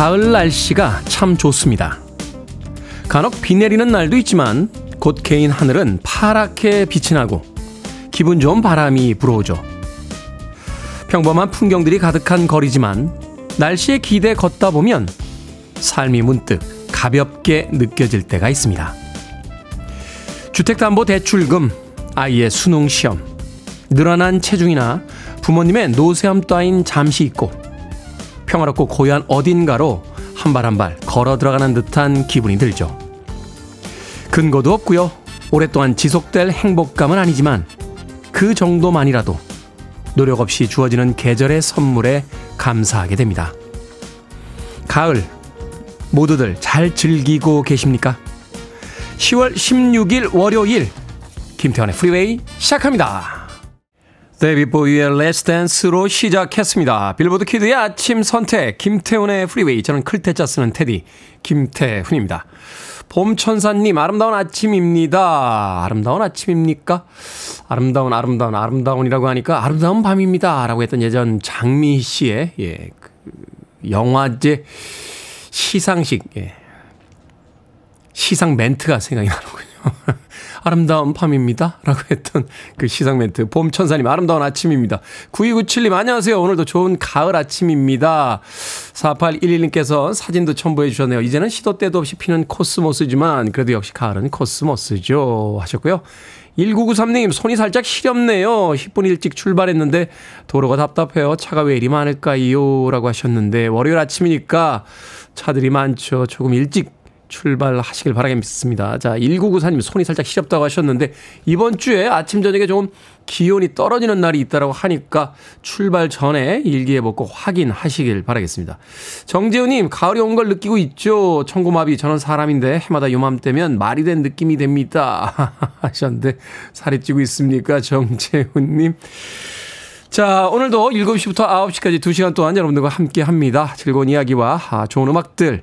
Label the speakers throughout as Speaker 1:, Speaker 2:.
Speaker 1: 가을 날씨가 참 좋습니다. 간혹 비 내리는 날도 있지만 곧 개인 하늘은 파랗게 빛이 나고 기분 좋은 바람이 불어오죠. 평범한 풍경들이 가득한 거리지만 날씨에 기대 걷다 보면 삶이 문득 가볍게 느껴질 때가 있습니다. 주택담보대출금, 아이의 수능시험, 늘어난 체중이나 부모님의 노쇠함 따윈 잠시 잊고 평화롭고 고요한 어딘가로 한 발 한 발 걸어 들어가는 듯한 기분이 들죠. 근거도 없고요. 오랫동안 지속될 행복감은 아니지만 그 정도만이라도 노력 없이 주어지는 계절의 선물에 감사하게 됩니다. 가을 모두들 잘 즐기고 계십니까? 10월 16일 월요일 김태훈의 프리웨이 시작합니다. 데이비드 보위의 Let's Dance로 시작했습니다. 빌보드 키드의 아침 선택, 김태훈의 프리웨이. 저는 클 태 자 쓰는 테디, 김태훈입니다. 봄천사님, 아름다운 아침입니다. 아름다운 아침입니까? 아름다운, 아름다운, 아름다운이라고 하니까 아름다운 밤입니다. 라고 했던 예전 장미희 씨의, 예, 그 영화제 시상식, 예, 시상 멘트가 생각이 나는군요. 아름다운 밤입니다. 라고 했던 그 시상 멘트. 봄천사님, 아름다운 아침입니다. 9297님, 안녕하세요. 오늘도 좋은 가을 아침입니다. 4811님께서 사진도 첨부해 주셨네요. 이제는 시도 때도 없이 피는 코스모스지만, 그래도 역시 가을은 코스모스죠. 하셨고요. 1993님, 손이 살짝 시렵네요. 10분 일찍 출발했는데, 도로가 답답해요. 차가 왜 이리 많을까요? 라고 하셨는데, 월요일 아침이니까 차들이 많죠. 조금 일찍 출발하시길 바라겠습니다. 자, 1994님 손이 살짝 시렵다고 하셨는데 이번 주에 아침 저녁에 조금 기온이 떨어지는 날이 있다라고 하니까 출발 전에 일기예보 꼭 확인하시길 바라겠습니다. 정재훈님 가을이 온 걸 느끼고 있죠. 청고마비 저는 사람인데 해마다 요맘때면 말이 된 느낌이 됩니다. 하셨는데 살이 찌고 있습니까, 정재훈님? 자, 오늘도 7시부터 9시까지 2시간 동안 여러분들과 함께 합니다. 즐거운 이야기와 아, 좋은 음악들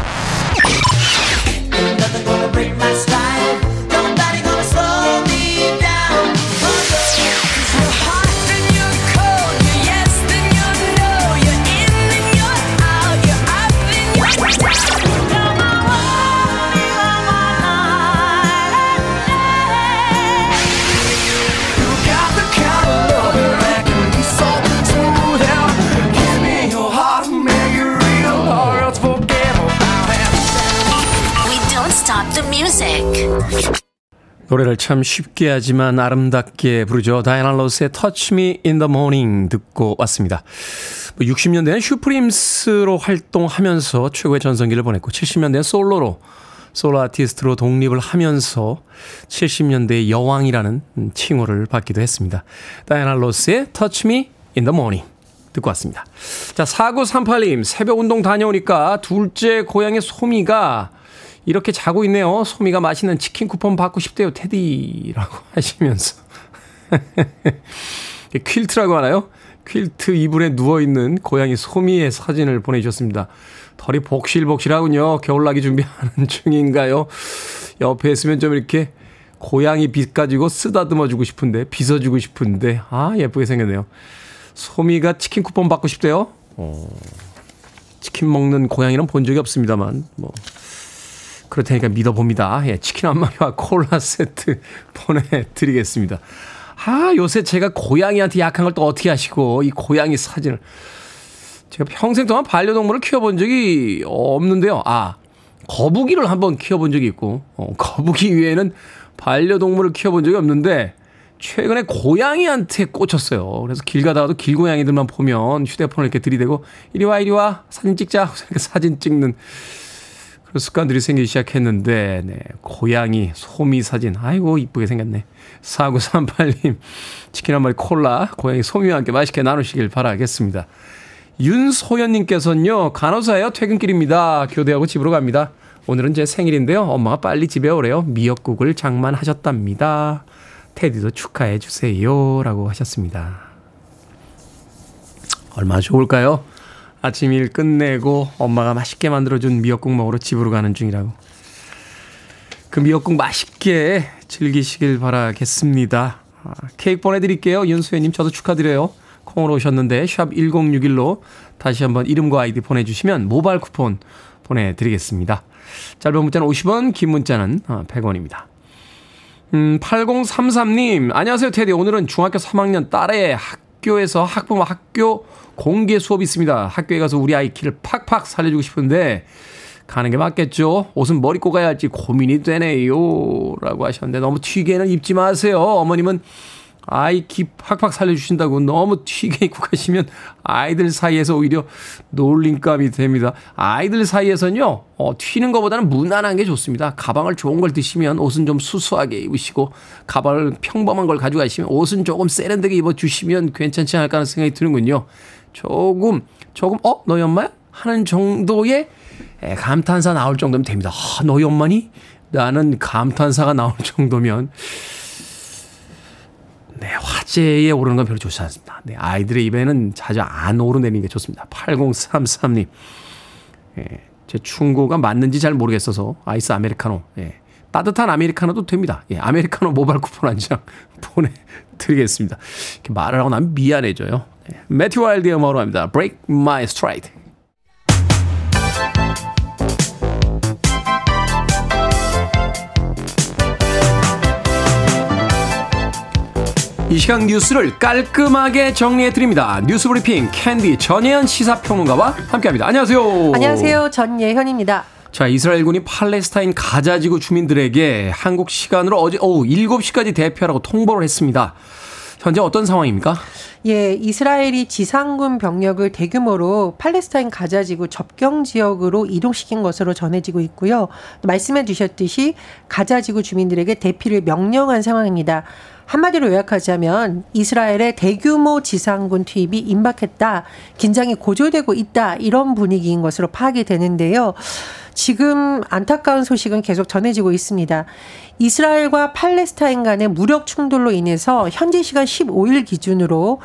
Speaker 1: 노래를 참 쉽게 하지만 아름답게 부르죠. 다이아나 로스의 Touch Me in the Morning 듣고 왔습니다. 60년대는 뭐 슈프림스로 활동하면서 최고의 전성기를 보냈고 70년대는 솔로로 솔로 아티스트로 독립을 하면서 70년대의 여왕이라는 칭호를 받기도 했습니다. 다이아나 로스의 Touch Me in the Morning 듣고 왔습니다. 자, 4938님, 새벽 운동 다녀오니까 둘째 고양이 소미가 이렇게 자고 있네요. 소미가 맛있는 치킨 쿠폰 받고 싶대요, 테디라고 하시면서. 퀼트라고 하나요? 퀼트 이불에 누워있는 고양이 소미의 사진을 보내주셨습니다. 털이 복실복실하군요. 겨울나기 준비하는 중인가요? 옆에 있으면 좀 이렇게 고양이 빗 가지고 쓰다듬어 주고 싶은데, 빗어주고 싶은데, 아, 예쁘게 생겼네요. 소미가 치킨 쿠폰 받고 싶대요? 어, 치킨 먹는 고양이는 본 적이 없습니다만, 뭐, 그렇다니까 믿어봅니다. 예, 치킨 한 마리와 콜라 세트 보내드리겠습니다. 아, 요새 제가 고양이한테 약한 걸 또 어떻게 하시고, 이 고양이 사진을. 제가 평생 동안 반려동물을 키워본 적이 없는데요. 아, 거북이를 한번 키워본 적이 있고, 어, 거북이 위에는 반려동물을 키워본 적이 없는데, 최근에 고양이한테 꽂혔어요. 그래서 길 가다가도 길고양이들만 보면 휴대폰을 이렇게 들이대고, 이리 와, 이리 와, 사진 찍자. 이렇게 사진 찍는 그런 습관들이 생기기 시작했는데, 네. 고양이, 소미 사진. 아이고, 이쁘게 생겼네. 4938님, 치킨 한 마리 콜라, 고양이 소미와 함께 맛있게 나누시길 바라겠습니다. 윤소연님께서는요, 간호사예요. 퇴근길입니다. 교대하고 집으로 갑니다. 오늘은 제 생일인데요. 엄마가 빨리 집에 오래요. 미역국을 장만하셨답니다. 테디도 축하해 주세요. 라고 하셨습니다. 얼마나 좋을까요? 아침 일 끝내고 엄마가 맛있게 만들어준 미역국 먹으러 집으로 가는 중이라고. 그 미역국 맛있게 즐기시길 바라겠습니다. 아, 케이크 보내드릴게요. 윤수혜님 저도 축하드려요. 콩으로 오셨는데 샵 1061로 다시 한번 이름과 아이디 보내주시면 모바일 쿠폰 보내드리겠습니다. 짧은 문자는 50원, 긴 문자는 100원입니다. 아, 음, 8033님, 안녕하세요, 테디. 오늘은 중학교 3학년 딸의 학교에서 학부모 학교 공개 수업이 있습니다. 학교에 가서 우리 아이 키를 팍팍 살려주고 싶은데, 가는 게 맞겠죠? 옷은 머리 꼬가야 할지 고민이 되네요. 라고 하셨는데, 너무 튀게는 입지 마세요. 어머님은 아이 키 팍팍 살려주신다고 너무 튀게 입고 가시면 아이들 사이에서 오히려 놀림감이 됩니다. 아이들 사이에서는요, 어, 튀는 것보다는 무난한 게 좋습니다. 가방을 좋은 걸 드시면 옷은 좀 수수하게 입으시고, 가방을 평범한 걸 가져가시면 옷은 조금 세련되게 입어주시면 괜찮지 않을까 하는 생각이 드는군요. 조금, 조금, 어? 너희 엄마야? 하는 정도의 감탄사 나올 정도면 됩니다. 아, 너희 엄마니? 나는 감탄사가 나올 정도면 네, 화제에 오르는 건 별로 좋지 않습니다. 네, 아이들의 입에는 자주 안 오르내리는 게 좋습니다. 8033님. 예, 제 충고가 맞는지 잘 모르겠어서 아이스 아메리카노. 예, 따뜻한 아메리카노도 됩니다. 예, 아메리카노 모바일 쿠폰 한 장 보내드리겠습니다. 이렇게 말을 하고 나면 미안해져요. 네, 매튜 와일더의 음악으로 합니다. Break My Stride. 이 시간 뉴스를 깔끔하게 정리해 드립니다. 뉴스 브리핑 캔디 전예현 시사평론가와 함께합니다. 안녕하세요.
Speaker 2: 안녕하세요. 전예현입니다.
Speaker 1: 자, 이스라엘군이 팔레스타인 가자지구 주민들에게 한국 시간으로 어제 오후 7시까지 대피하라고 통보를 했습니다. 현재 어떤 상황입니까?
Speaker 2: 예, 이스라엘이 지상군 병력을 대규모로 팔레스타인 가자지구 접경 지역으로 이동시킨 것으로 전해지고 있고요. 말씀해 주셨듯이 가자지구 주민들에게 대피를 명령한 상황입니다. 한마디로 요약하자면 이스라엘의 대규모 지상군 투입이 임박했다. 긴장이 고조되고 있다. 이런 분위기인 것으로 파악이 되는데요. 지금 안타까운 소식은 계속 전해지고 있습니다. 이스라엘과 팔레스타인 간의 무력 충돌로 인해서 현지 시간 15일 기준으로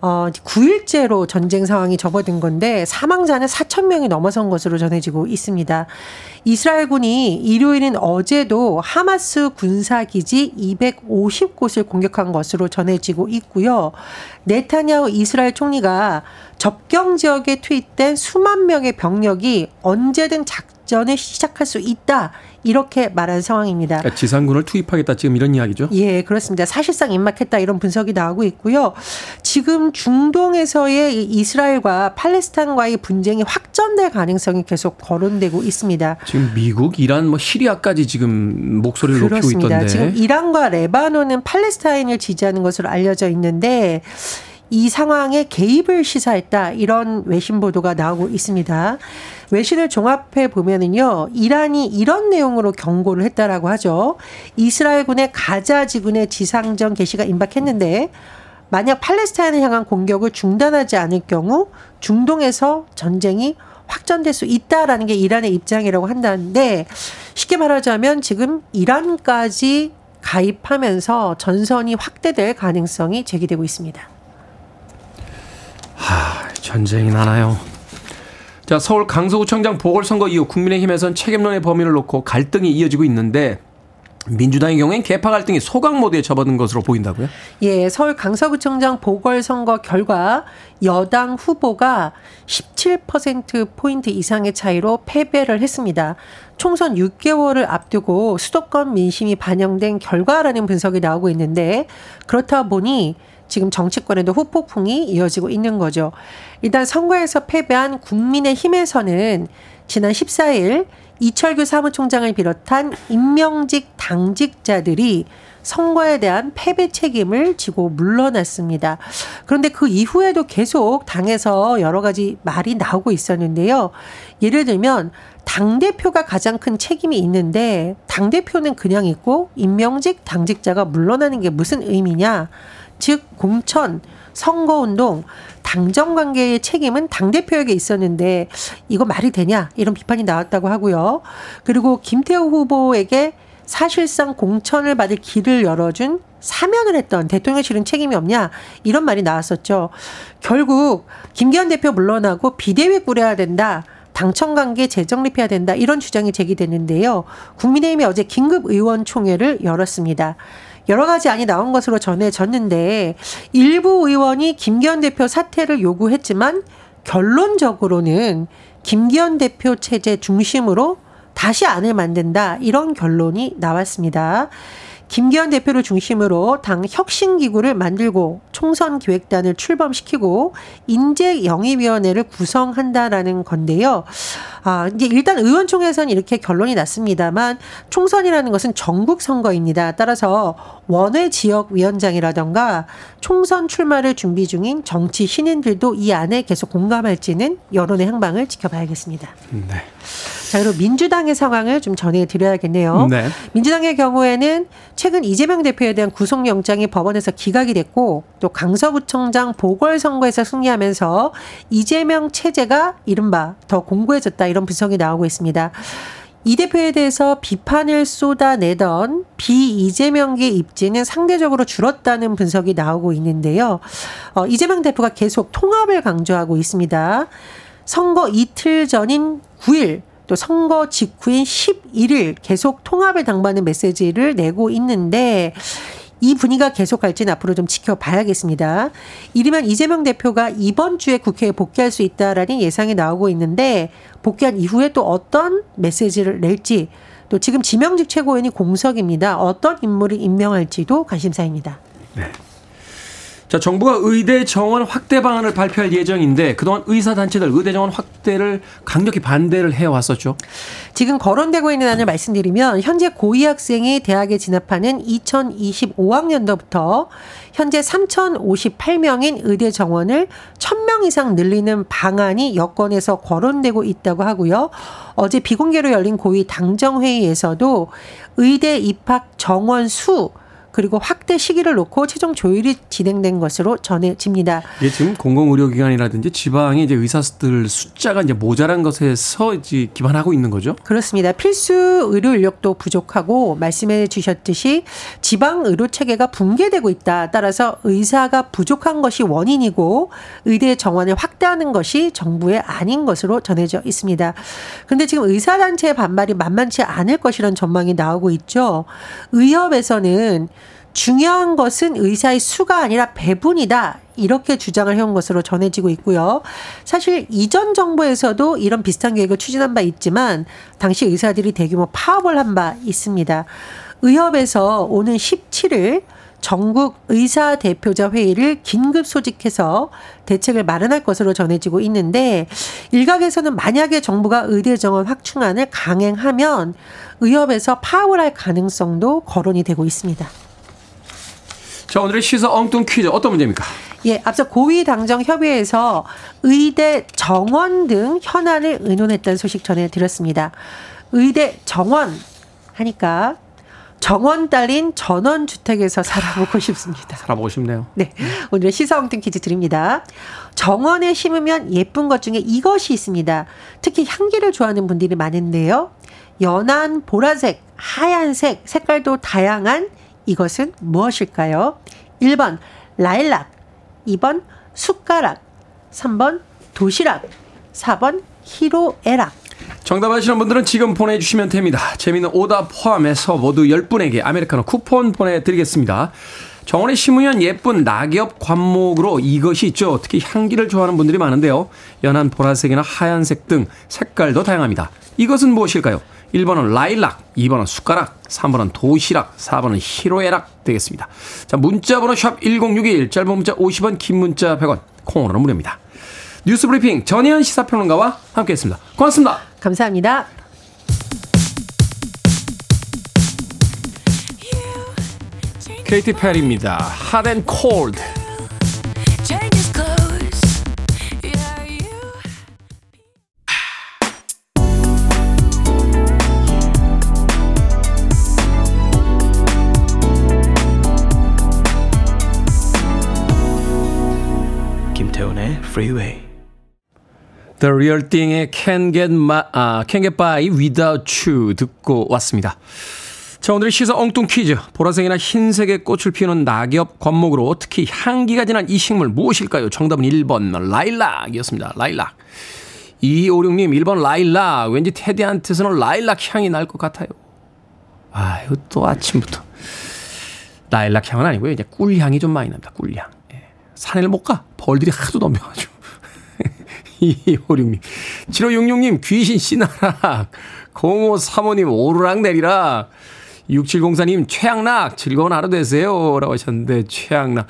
Speaker 2: 어, 9일째로 전쟁 상황이 접어든 건데 사망자는 4천 명이 넘어선 것으로 전해지고 있습니다. 이스라엘군이 일요일인 어제도 하마스 군사기지 250곳을 공격한 것으로 전해지고 있고요. 네타냐후 이스라엘 총리가 접경 지역에 투입된 수만 명의 병력이 언제든 작 전을 시작할 수 있다. 이렇게 말한 상황입니다.
Speaker 1: 그러니까 지상군을 투입하겠다 지금 이런 이야기죠?
Speaker 2: 예, 그렇습니다. 사실상 임박했다 이런 분석이 나오고 있고요. 지금 중동에서의 이스라엘과 팔레스타인과의 분쟁이 확전될 가능성이 계속 거론되고 있습니다.
Speaker 1: 지금 미국, 이란, 뭐 시리아까지 지금 목소리를 그렇습니다. 높이고 있던데.
Speaker 2: 지금 이란과 레바논은 팔레스타인을 지지하는 것으로 알려져 있는데 이 상황에 개입을 시사했다 이런 외신 보도가 나오고 있습니다. 외신을 종합해 보면은요, 이란이 이런 내용으로 경고를 했다라고 하죠. 이스라엘군의 가자 지군의 지상전 개시가 임박했는데 만약 팔레스타인을 향한 공격을 중단하지 않을 경우 중동에서 전쟁이 확전될 수 있다라는 게 이란의 입장이라고 한다는데 쉽게 말하자면 지금 이란까지 가입하면서 전선이 확대될 가능성이 제기되고 있습니다.
Speaker 1: 하, 전쟁이 나나요? 자, 서울 강서구청장 보궐선거 이후 국민의힘에선 책임론의 범위를 놓고 갈등이 이어지고 있는데 민주당의 경우엔 개파 갈등이 소강 모드에 접어든 것으로 보인다고요?
Speaker 2: 예, 서울 강서구청장 보궐선거 결과 여당 후보가 17% 포인트 이상의 차이로 패배를 했습니다. 총선 6개월을 앞두고 수도권 민심이 반영된 결과라는 분석이 나오고 있는데 그렇다 보니 지금 정치권에도 후폭풍이 이어지고 있는 거죠. 일단 선거에서 패배한 국민의힘에서는 지난 14일 이철규 사무총장을 비롯한 임명직 당직자들이 선거에 대한 패배 책임을 지고 물러났습니다. 그런데 그 이후에도 계속 당에서 여러 가지 말이 나오고 있었는데요. 예를 들면 당대표가 가장 큰 책임이 있는데 당대표는 그냥 있고 임명직 당직자가 물러나는 게 무슨 의미냐? 즉 공천, 선거운동, 당정 관계의 책임은 당대표에게 있었는데 이거 말이 되냐 이런 비판이 나왔다고 하고요. 그리고 김태호 후보에게 사실상 공천을 받을 길을 열어준 사면을 했던 대통령실은 책임이 없냐 이런 말이 나왔었죠. 결국 김기현 대표 물러나고 비대위 꾸려야 된다. 당청 관계 재정립해야 된다. 이런 주장이 제기됐는데요. 국민의힘이 어제 긴급 의원총회를 열었습니다. 여러 가지 안이 나온 것으로 전해졌는데 일부 의원이 김기현 대표 사퇴를 요구했지만 결론적으로는 김기현 대표 체제 중심으로 다시 안을 만든다. 이런 결론이 나왔습니다. 김기현 대표를 중심으로 당 혁신기구를 만들고 총선 기획단을 출범시키고 인재 영입위원회를 구성한다라는 건데요. 아, 이제 일단 의원총회에서는 이렇게 결론이 났습니다만 총선이라는 것은 전국 선거입니다. 따라서 원외 지역 위원장이라던가 총선 출마를 준비 중인 정치 신인들도 이 안에 계속 공감할지는 여론의 행방을 지켜봐야겠습니다. 네. 자, 그리고 민주당의 상황을 좀 전해드려야겠네요. 네. 민주당의 경우에는 최근 이재명 대표에 대한 구속영장이 법원에서 기각이 됐고 또 강서구청장 보궐선거에서 승리하면서 이재명 체제가 이른바 더 공고해졌다 이런 분석이 나오고 있습니다. 이 대표에 대해서 비판을 쏟아내던 비이재명계 입지는 상대적으로 줄었다는 분석이 나오고 있는데요. 어, 이재명 대표가 계속 통합을 강조하고 있습니다. 선거 이틀 전인 9일 또 선거 직후인 11일 계속 통합을 당부하는 메시지를 내고 있는데 이 분위기가 계속 갈지는 앞으로 좀 지켜봐야겠습니다. 이르면 이재명 대표가 이번 주에 국회에 복귀할 수 있다라는 예상이 나오고 있는데 복귀한 이후에 또 어떤 메시지를 낼지 또 지금 지명직 최고위원이 공석입니다. 어떤 인물을 임명할지도 관심사입니다. 네.
Speaker 1: 자, 정부가 의대 정원 확대 방안을 발표할 예정인데 그동안 의사 단체들 의대 정원 확대를 강력히 반대를 해 왔었죠.
Speaker 2: 지금 거론되고 있는 안을 말씀드리면 현재 고2 학생이 대학에 진학하는 2025학년도부터 현재 3,058명인 의대 정원을 1,000명 이상 늘리는 방안이 여권에서 거론되고 있다고 하고요. 어제 비공개로 열린 고2 당정 회의에서도 의대 입학 정원 수 그리고 확대 시기를 놓고 최종 조율이 진행된 것으로 전해집니다.
Speaker 1: 이게 지금 공공의료기관이라든지 지방의 이제 의사들 숫자가 이제 모자란 것에서 이제 기반하고 있는 거죠?
Speaker 2: 그렇습니다. 필수 의료 인력도 부족하고 말씀해 주셨듯이 지방 의료 체계가 붕괴되고 있다. 따라서 의사가 부족한 것이 원인이고 의대 정원을 확대하는 것이 정부의 아닌 것으로 전해져 있습니다. 그런데 지금 의사 단체의 반발이 만만치 않을 것이라는 전망이 나오고 있죠. 의협에서는 중요한 것은 의사의 수가 아니라 배분이다. 이렇게 주장을 해온 것으로 전해지고 있고요. 사실 이전 정부에서도 이런 비슷한 계획을 추진한 바 있지만 당시 의사들이 대규모 파업을 한 바 있습니다. 의협에서 오는 17일 전국 의사 대표자 회의를 긴급 소집해서 대책을 마련할 것으로 전해지고 있는데 일각에서는 만약에 정부가 의대 정원 확충안을 강행하면 의협에서 파업을 할 가능성도 거론이 되고 있습니다.
Speaker 1: 자, 오늘의 시사 엉뚱 퀴즈 어떤 문제입니까?
Speaker 2: 예, 앞서 고위 당정 협의회에서 의대 정원 등 현안을 의논했다는 소식 전해드렸습니다. 의대 정원 하니까 정원 딸린 전원 주택에서 살아보고 싶습니다.
Speaker 1: 살아보고 싶네요.
Speaker 2: 네. 오늘의 시사 엉뚱 퀴즈 드립니다. 정원에 심으면 예쁜 것 중에 이것이 있습니다. 특히 향기를 좋아하는 분들이 많은데요. 연한 보라색, 하얀색, 색깔도 다양한 이것은 무엇일까요? 1번 라일락, 2번 숟가락, 3번 도시락, 4번 히로에락.
Speaker 1: 정답 아시는 분들은 지금 보내주시면 됩니다. 재미있는 오답 포함해서 모두 10분에게 아메리카노 쿠폰 보내드리겠습니다. 정원에 심으면 예쁜 낙엽 관목으로 이것이 있죠. 특히 향기를 좋아하는 분들이 많은데요. 연한 보라색이나 하얀색 등 색깔도 다양합니다. 이것은 무엇일까요? 1번은 라일락, 2번은 숟가락, 3번은 도시락, 4번은 히로에락 되겠습니다. 자, 문자 번호 샵 1061, 짧은 문자 50원, 긴 문자 100원, 콩으로는 무료입니다. 뉴스 브리핑 전혜연 시사평론가와 함께했습니다. 고맙습니다.
Speaker 2: 감사합니다.
Speaker 1: 케이티 페리입니다. Hot and Cold. Freeway. The Real Thing의 Can't Get, My, 아, Can't Get By Without You 듣고 왔습니다. 자, 오늘의 시사 엉뚱 퀴즈. 보라색이나 흰색의 꽃을 피우는 낙엽 관목으로 특히 향기가 진한 이 식물 무엇일까요? 정답은 1번 라일락이었습니다. 라일락. 2256님 1번 라일락. 왠지 테디한테서는 라일락 향이 날 것 같아요. 아유, 또 아침부터. 라일락 향은 아니고요. 이제 꿀향이 좀 많이 납니다. 꿀향. 예. 산에를 못 가. 벌들이 하도 넘겨가지고. 2256님. 7566님 귀신 씨나락. 0535님 오르락 내리락. 6704님, 최양락, 즐거운 하루 되세요. 라고 하셨는데, 최양락.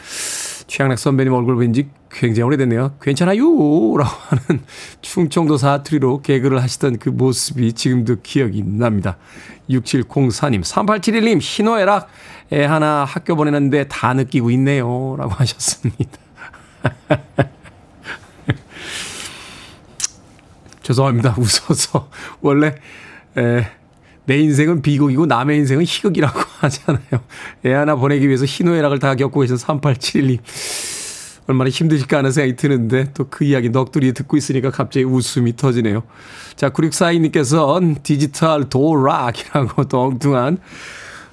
Speaker 1: 최양락 선배님 얼굴 왠지 굉장히 오래됐네요. 괜찮아요. 라고 하는 충청도 사투리로 개그를 하시던 그 모습이 지금도 기억이 납니다. 6704님, 3871님, 희노애락, 애 하나 학교 보내는데 다 느끼고 있네요. 라고 하셨습니다. 죄송합니다. 웃어서. 원래, 에, 내 인생은 비극이고 남의 인생은 희극이라고 하잖아요. 애 하나 보내기 위해서 희노애락을 다 겪고 계신 3871님. 얼마나 힘드실까 하는 생각이 드는데 또 그 이야기 넋두리 듣고 있으니까 갑자기 웃음이 터지네요. 자, 9642님께서는 디지털 도락이라고 또 엉뚱한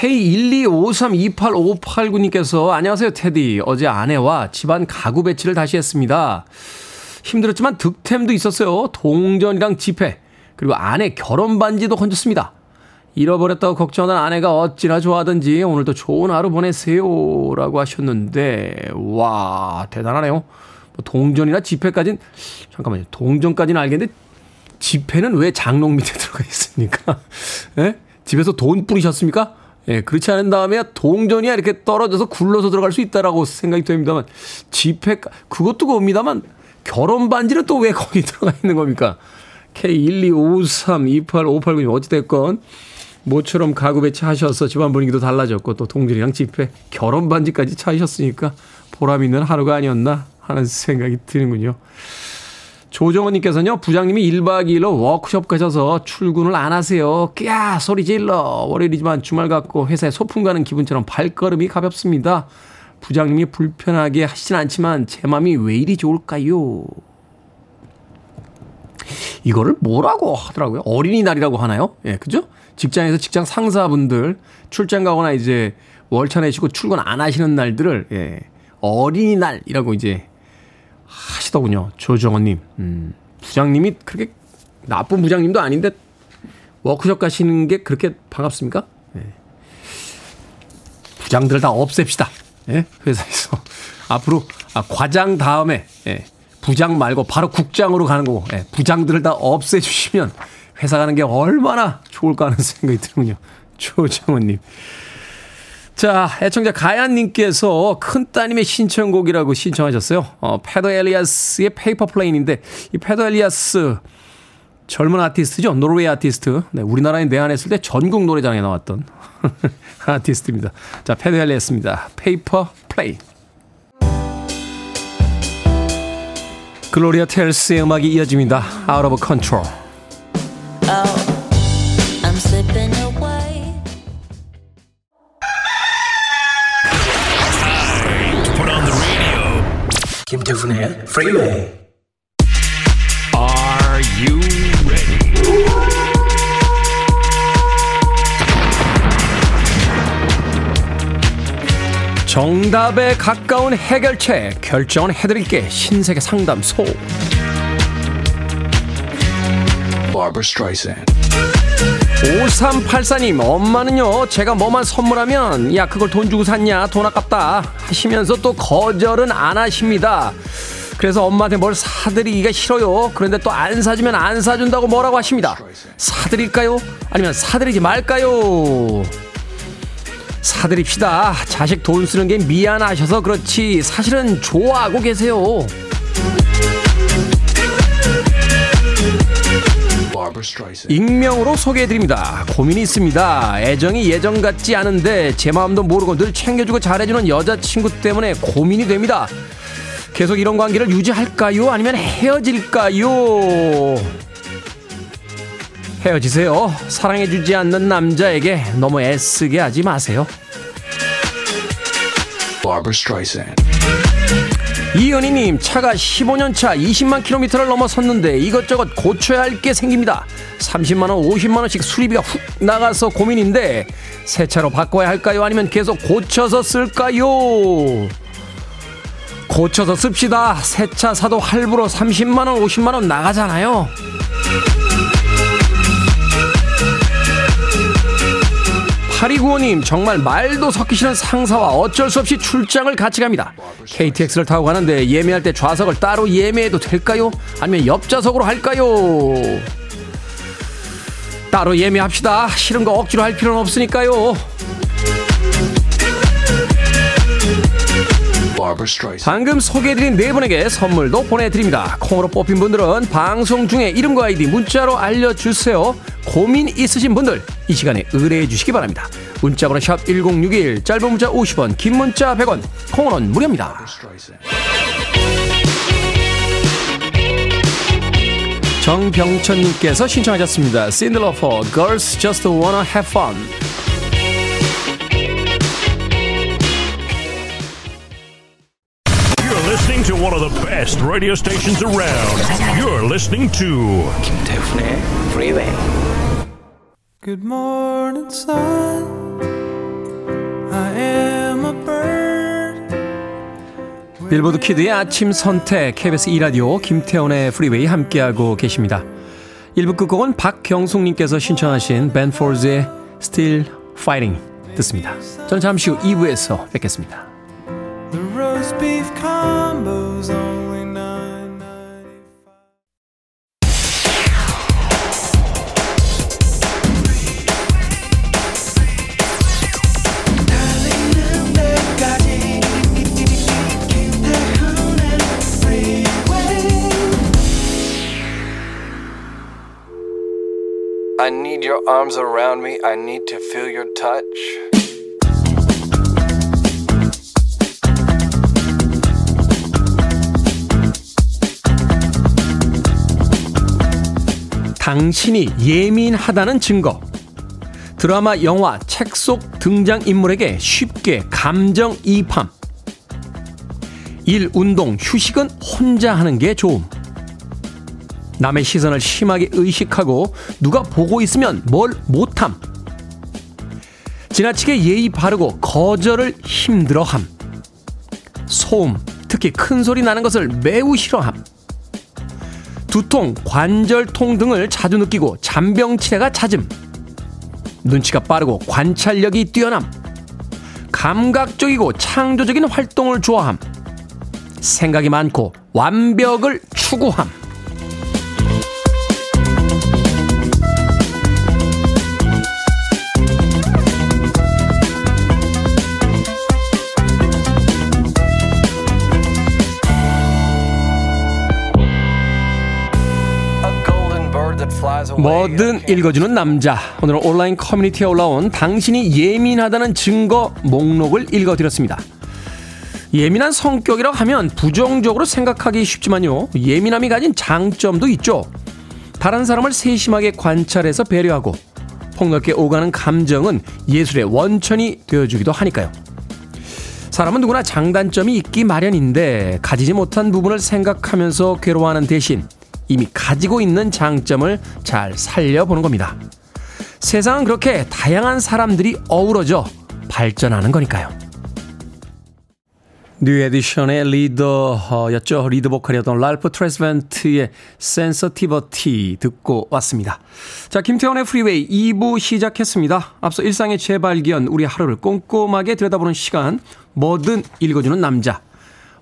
Speaker 1: K125328589님께서 안녕하세요 테디. 어제 아내와 집안 가구 배치를 다시 했습니다. 힘들었지만 득템도 있었어요. 동전이랑 지폐 그리고 아내 결혼 반지도 건졌습니다. 잃어버렸다고 걱정하던 아내가 어찌나 좋아하던지 오늘도 좋은 하루 보내세요. 라고 하셨는데, 와, 대단하네요. 뭐 동전이나 지폐까진, 잠깐만요. 동전까지는 알겠는데, 지폐는 왜 장롱 밑에 들어가 있습니까? 예? 집에서 돈 뿌리셨습니까? 예, 그렇지 않은 다음에 동전이 이렇게 떨어져서 굴러서 들어갈 수 있다라고 생각이 됩니다만, 지폐, 그것도 겁니다만, 결혼 반지는 또 왜 거기 들어가 있는 겁니까? K125328589님, 어찌됐건, 모처럼 가구 배치하셔서 집안 분위기도 달라졌고 또 동전이랑 지폐, 결혼 반지까지 차이셨으니까 보람 있는 하루가 아니었나 하는 생각이 드는군요. 조정원님께서는요, 부장님이 1박 2일로 워크숍 가셔서 출근을 안 하세요. 끼야, 소리 질러. 월요일이지만 주말 갖고 회사에 소풍 가는 기분처럼 발걸음이 가볍습니다. 부장님이 불편하게 하시진 않지만 제 마음이 왜 이리 좋을까요? 이거를 뭐라고 하더라고요? 어린이날이라고 하나요? 예, 그죠? 직장에서 직장 상사분들 출장 가거나 이제 월차 내시고 출근 안 하시는 날들을 예, 어린이날이라고 이제 하시더군요. 조정원님. 음, 부장님이 그렇게 나쁜 부장님도 아닌데 워크숍 가시는 게 그렇게 반갑습니까? 예. 부장들 다 없앱시다. 예? 회사에서. 앞으로 아, 과장 다음에 예, 부장 말고 바로 국장으로 가는 거고 예, 부장들을 다 없애주시면 회사 가는 게 얼마나 좋을까 하는 생각이 드는군요. 조정원님. 자, 애청자 가연님께서 큰 따님의 신청곡이라고 신청하셨어요. 어, 페더 엘리아스의 Paper Plane인데, 이 페더 엘리아스 젊은 아티스트죠. 노르웨이 아티스트. 네, 우리나라에 내한했을 때 전국노래자랑에 나왔던 아티스트입니다. 자, 페더 엘리아스입니다. Paper Plane. 글로리아 텔스의 음악이 이어집니다. Out of Control.
Speaker 3: I'm
Speaker 4: 김태훈의 프리웨이
Speaker 5: Are you ready?
Speaker 1: 정답에 가까운 해결책 결정은 해드릴게 신세계 상담소
Speaker 5: Barbara Streisand.
Speaker 1: 5384님 엄마는요 제가 뭐만 선물하면 야 그걸 돈 주고 샀냐 돈 아깝다 하시면서 또 거절은 안 하십니다. 그래서 엄마한테 뭘 사드리기가 싫어요. 그런데 또 안 사주면 안 사준다고 뭐라고 하십니다. 사드릴까요? 아니면 사드리지 말까요? 사드립시다. 자식 돈 쓰는 게 미안하셔서 그렇지 사실은 좋아하고 계세요 익명으로 소개해드립니다. 고민이 있습니다. 애정이 예전 같지 않은데 제 마음도 모르고 늘 챙겨주고 잘해주는 여자친구 때문에 고민이 됩니다. 계속 이런 관계를 유지할까요? 아니면 헤어질까요? 헤어지세요. 사랑해주지 않는 남자에게 너무 애쓰게 하지 마세요.
Speaker 5: Barbara Streisand.
Speaker 1: 이은희님, 차가 15년 차 20만 킬로미터를 넘어섰는데 이것저것 고쳐야 할 게 생깁니다. 30만 원, 50만 원씩 수리비가 훅 나가서 고민인데 새 차로 바꿔야 할까요? 아니면 계속 고쳐서 쓸까요? 고쳐서 씁시다. 새 차 사도 할부로 30만 원, 50만 원 나가잖아요. 8295님 정말 말도 싫은 상사와 어쩔 수 없이 출장을 같이 갑니다. KTX를 타고 가는데 예매할 때 좌석을 따로 예매해도 될까요? 아니면 옆좌석으로 할까요? 따로 예매합시다. 싫은 거 억지로 할 필요는 없으니까요. 방금 소개해드린 네 분에게 선물도 보내드립니다. 콩으로 뽑힌 분들은 방송 중에 이름과 아이디 문자로 알려주세요. 고민 있으신 분들 이 시간에 의뢰해 주시기 바랍니다. 문자번호 샵 1061, 짧은 문자 50원, 긴 문자 100원, 콩은 무료입니다. 정병천님께서 신청하셨습니다. 신들러퍼 Girls Just Wanna Have Fun.
Speaker 6: Listening to one of the best radio stations around. You're listening to
Speaker 4: 김태훈의 Freeway.
Speaker 7: Good morning, sun. I am a bird.
Speaker 1: 빌보드 키드의 아침 선택 KBS 2 라디오 김태훈의 프리웨이 함께하고 계십니다. 1부 끝곡은 박경숙님께서 신청하신 벤 폴즈의 Still Fighting 듣습니다. 저는 잠시 후 2부에서 뵙겠습니다.
Speaker 8: Arms around me. I need to feel your touch.
Speaker 1: 당신이 예민하다는 증거. 드라마, 영화, 책 속 등장인물에게 쉽게 감정 이입함. 일, 운동, 휴식은 혼자 하는 게 좋음. 남의 시선을 심하게 의식하고 누가 보고 있으면 뭘 못함. 지나치게 예의 바르고 거절을 힘들어함. 소음, 특히 큰 소리 나는 것을 매우 싫어함. 두통, 관절통 등을 자주 느끼고 잔병치레가 잦음. 눈치가 빠르고 관찰력이 뛰어남. 감각적이고 창조적인 활동을 좋아함. 생각이 많고 완벽을 추구함. 뭐든 읽어주는 남자. 오늘은 온라인 커뮤니티에 올라온 당신이 예민하다는 증거 목록을 읽어드렸습니다. 예민한 성격이라고 하면 부정적으로 생각하기 쉽지만요. 예민함이 가진 장점도 있죠. 다른 사람을 세심하게 관찰해서 배려하고 폭넓게 오가는 감정은 예술의 원천이 되어주기도 하니까요. 사람은 누구나 장단점이 있기 마련인데 가지지 못한 부분을 생각하면서 괴로워하는 대신 이미 가지고 있는 장점을 잘 살려보는 겁니다. 세상은 그렇게 다양한 사람들이 어우러져 발전하는 거니까요. 뉴 에디션의 리더였죠. 리드 보컬이었던 랄프 트레스벤트의 Sensitivity 듣고 왔습니다. 자, 김태훈의 프리웨이 2부 시작했습니다. 앞서 일상의 재발견, 우리 하루를 꼼꼼하게 들여다보는 시간, 뭐든 읽어주는 남자.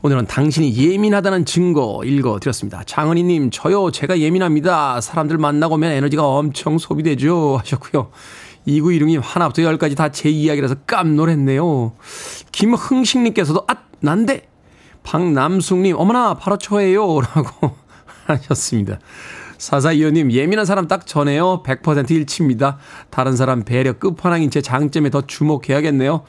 Speaker 1: 오늘은 당신이 예민하다는 증거 읽어드렸습니다. 장은희님, 저요, 제가 예민합니다. 사람들 만나고 오면 에너지가 엄청 소비되죠. 하셨고요. 2916님, 하나부터 열까지 다 제 이야기라서 깜놀했네요. 김흥식님께서도, 아, 난데! 박남숙님, 어머나, 바로 저예요. 라고 하셨습니다. 사사이호님, 예민한 사람 딱 전에요. 100% 일치입니다. 다른 사람 배려 끝판왕인 제 장점에 더 주목해야겠네요.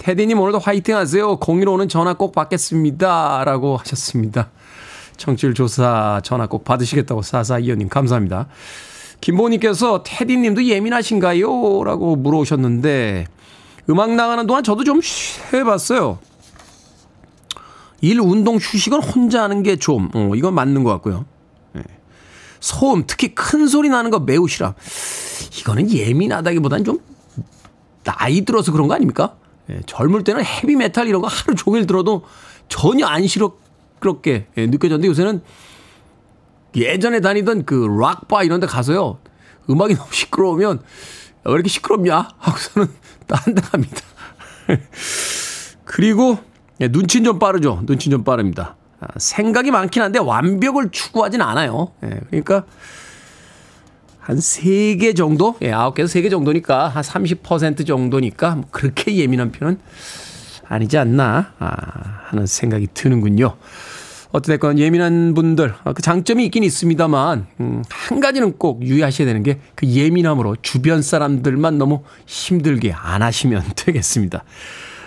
Speaker 1: 테디님 오늘도 화이팅 하세요. 015는 전화 꼭 받겠습니다. 라고 하셨습니다. 청취율 조사 전화 꼭 받으시겠다고 사사이어님 감사합니다. 김보님께서 테디님도 예민하신가요? 라고 물어오셨는데 음악 나가는 동안 저도 좀 해봤어요. 일, 운동, 휴식은 혼자 하는 게 좀, 어, 이건 맞는 것 같고요. 예. 소음, 특히 큰 소리 나는 거 매우 싫어. 이거는 예민하다기보다는 좀 나이 들어서 그런 거 아닙니까? 예, 젊을 때는 헤비메탈 이런 거 하루 종일 들어도 전혀 안 시끄럽게 예, 느껴졌는데 요새는 예전에 다니던 그 락바 이런 데 가서요. 음악이 너무 시끄러우면 왜 이렇게 시끄럽냐? 하고서는 딴 데 갑니다. 그리고 예, 눈치는 좀 빠르죠. 눈치는 좀 빠릅니다. 아, 생각이 많긴 한데 완벽을 추구하진 않아요. 예, 그러니까 한 3개 정도? 예, 9개에서 3개 정도니까 한 30% 정도니까 뭐 그렇게 예민한 편은 아니지 않나 아, 하는 생각이 드는군요. 어찌됐건 예민한 분들 아, 그 장점이 있긴 있습니다만 음, 한 가지는 꼭 유의하셔야 되는 게 그 예민함으로 주변 사람들만 너무 힘들게 안 하시면 되겠습니다.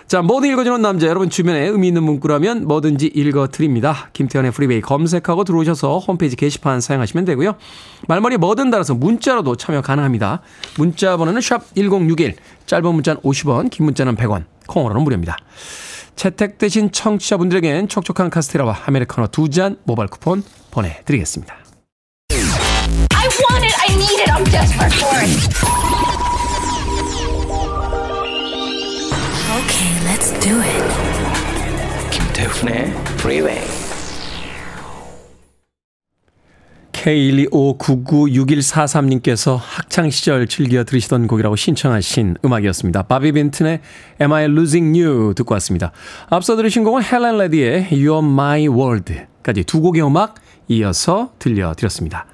Speaker 1: 자, 뭐든 읽어주는 남자. 여러분 주변에 의미 있는 문구라면 뭐든지 읽어드립니다. 김태현의 프리베이 검색하고 들어오셔서 홈페이지 게시판 사용하시면 되고요. 말머리 뭐든 달아서 문자로도 참여 가능합니다. 문자 번호는 샵1061, 짧은 문자는 50원, 긴 문자는 100원, 콩으로는 무료입니다. 채택되신 청취자분들에겐 촉촉한 카스테라와 아메리카노 두 잔 모바일 쿠폰 보내드리겠습니다.
Speaker 3: Do it.
Speaker 4: 김태훈의 Freeway.
Speaker 1: K125996143님께서 학창시절 즐겨 들으시던 곡이라고 신청하신 음악이었습니다. 바비 빈튼의 Am I Losing You 듣고 왔습니다. 앞서 들으신 곡은 헬렌 레디의 You're My World까지 두 곡의 음악 이어서 들려드렸습니다.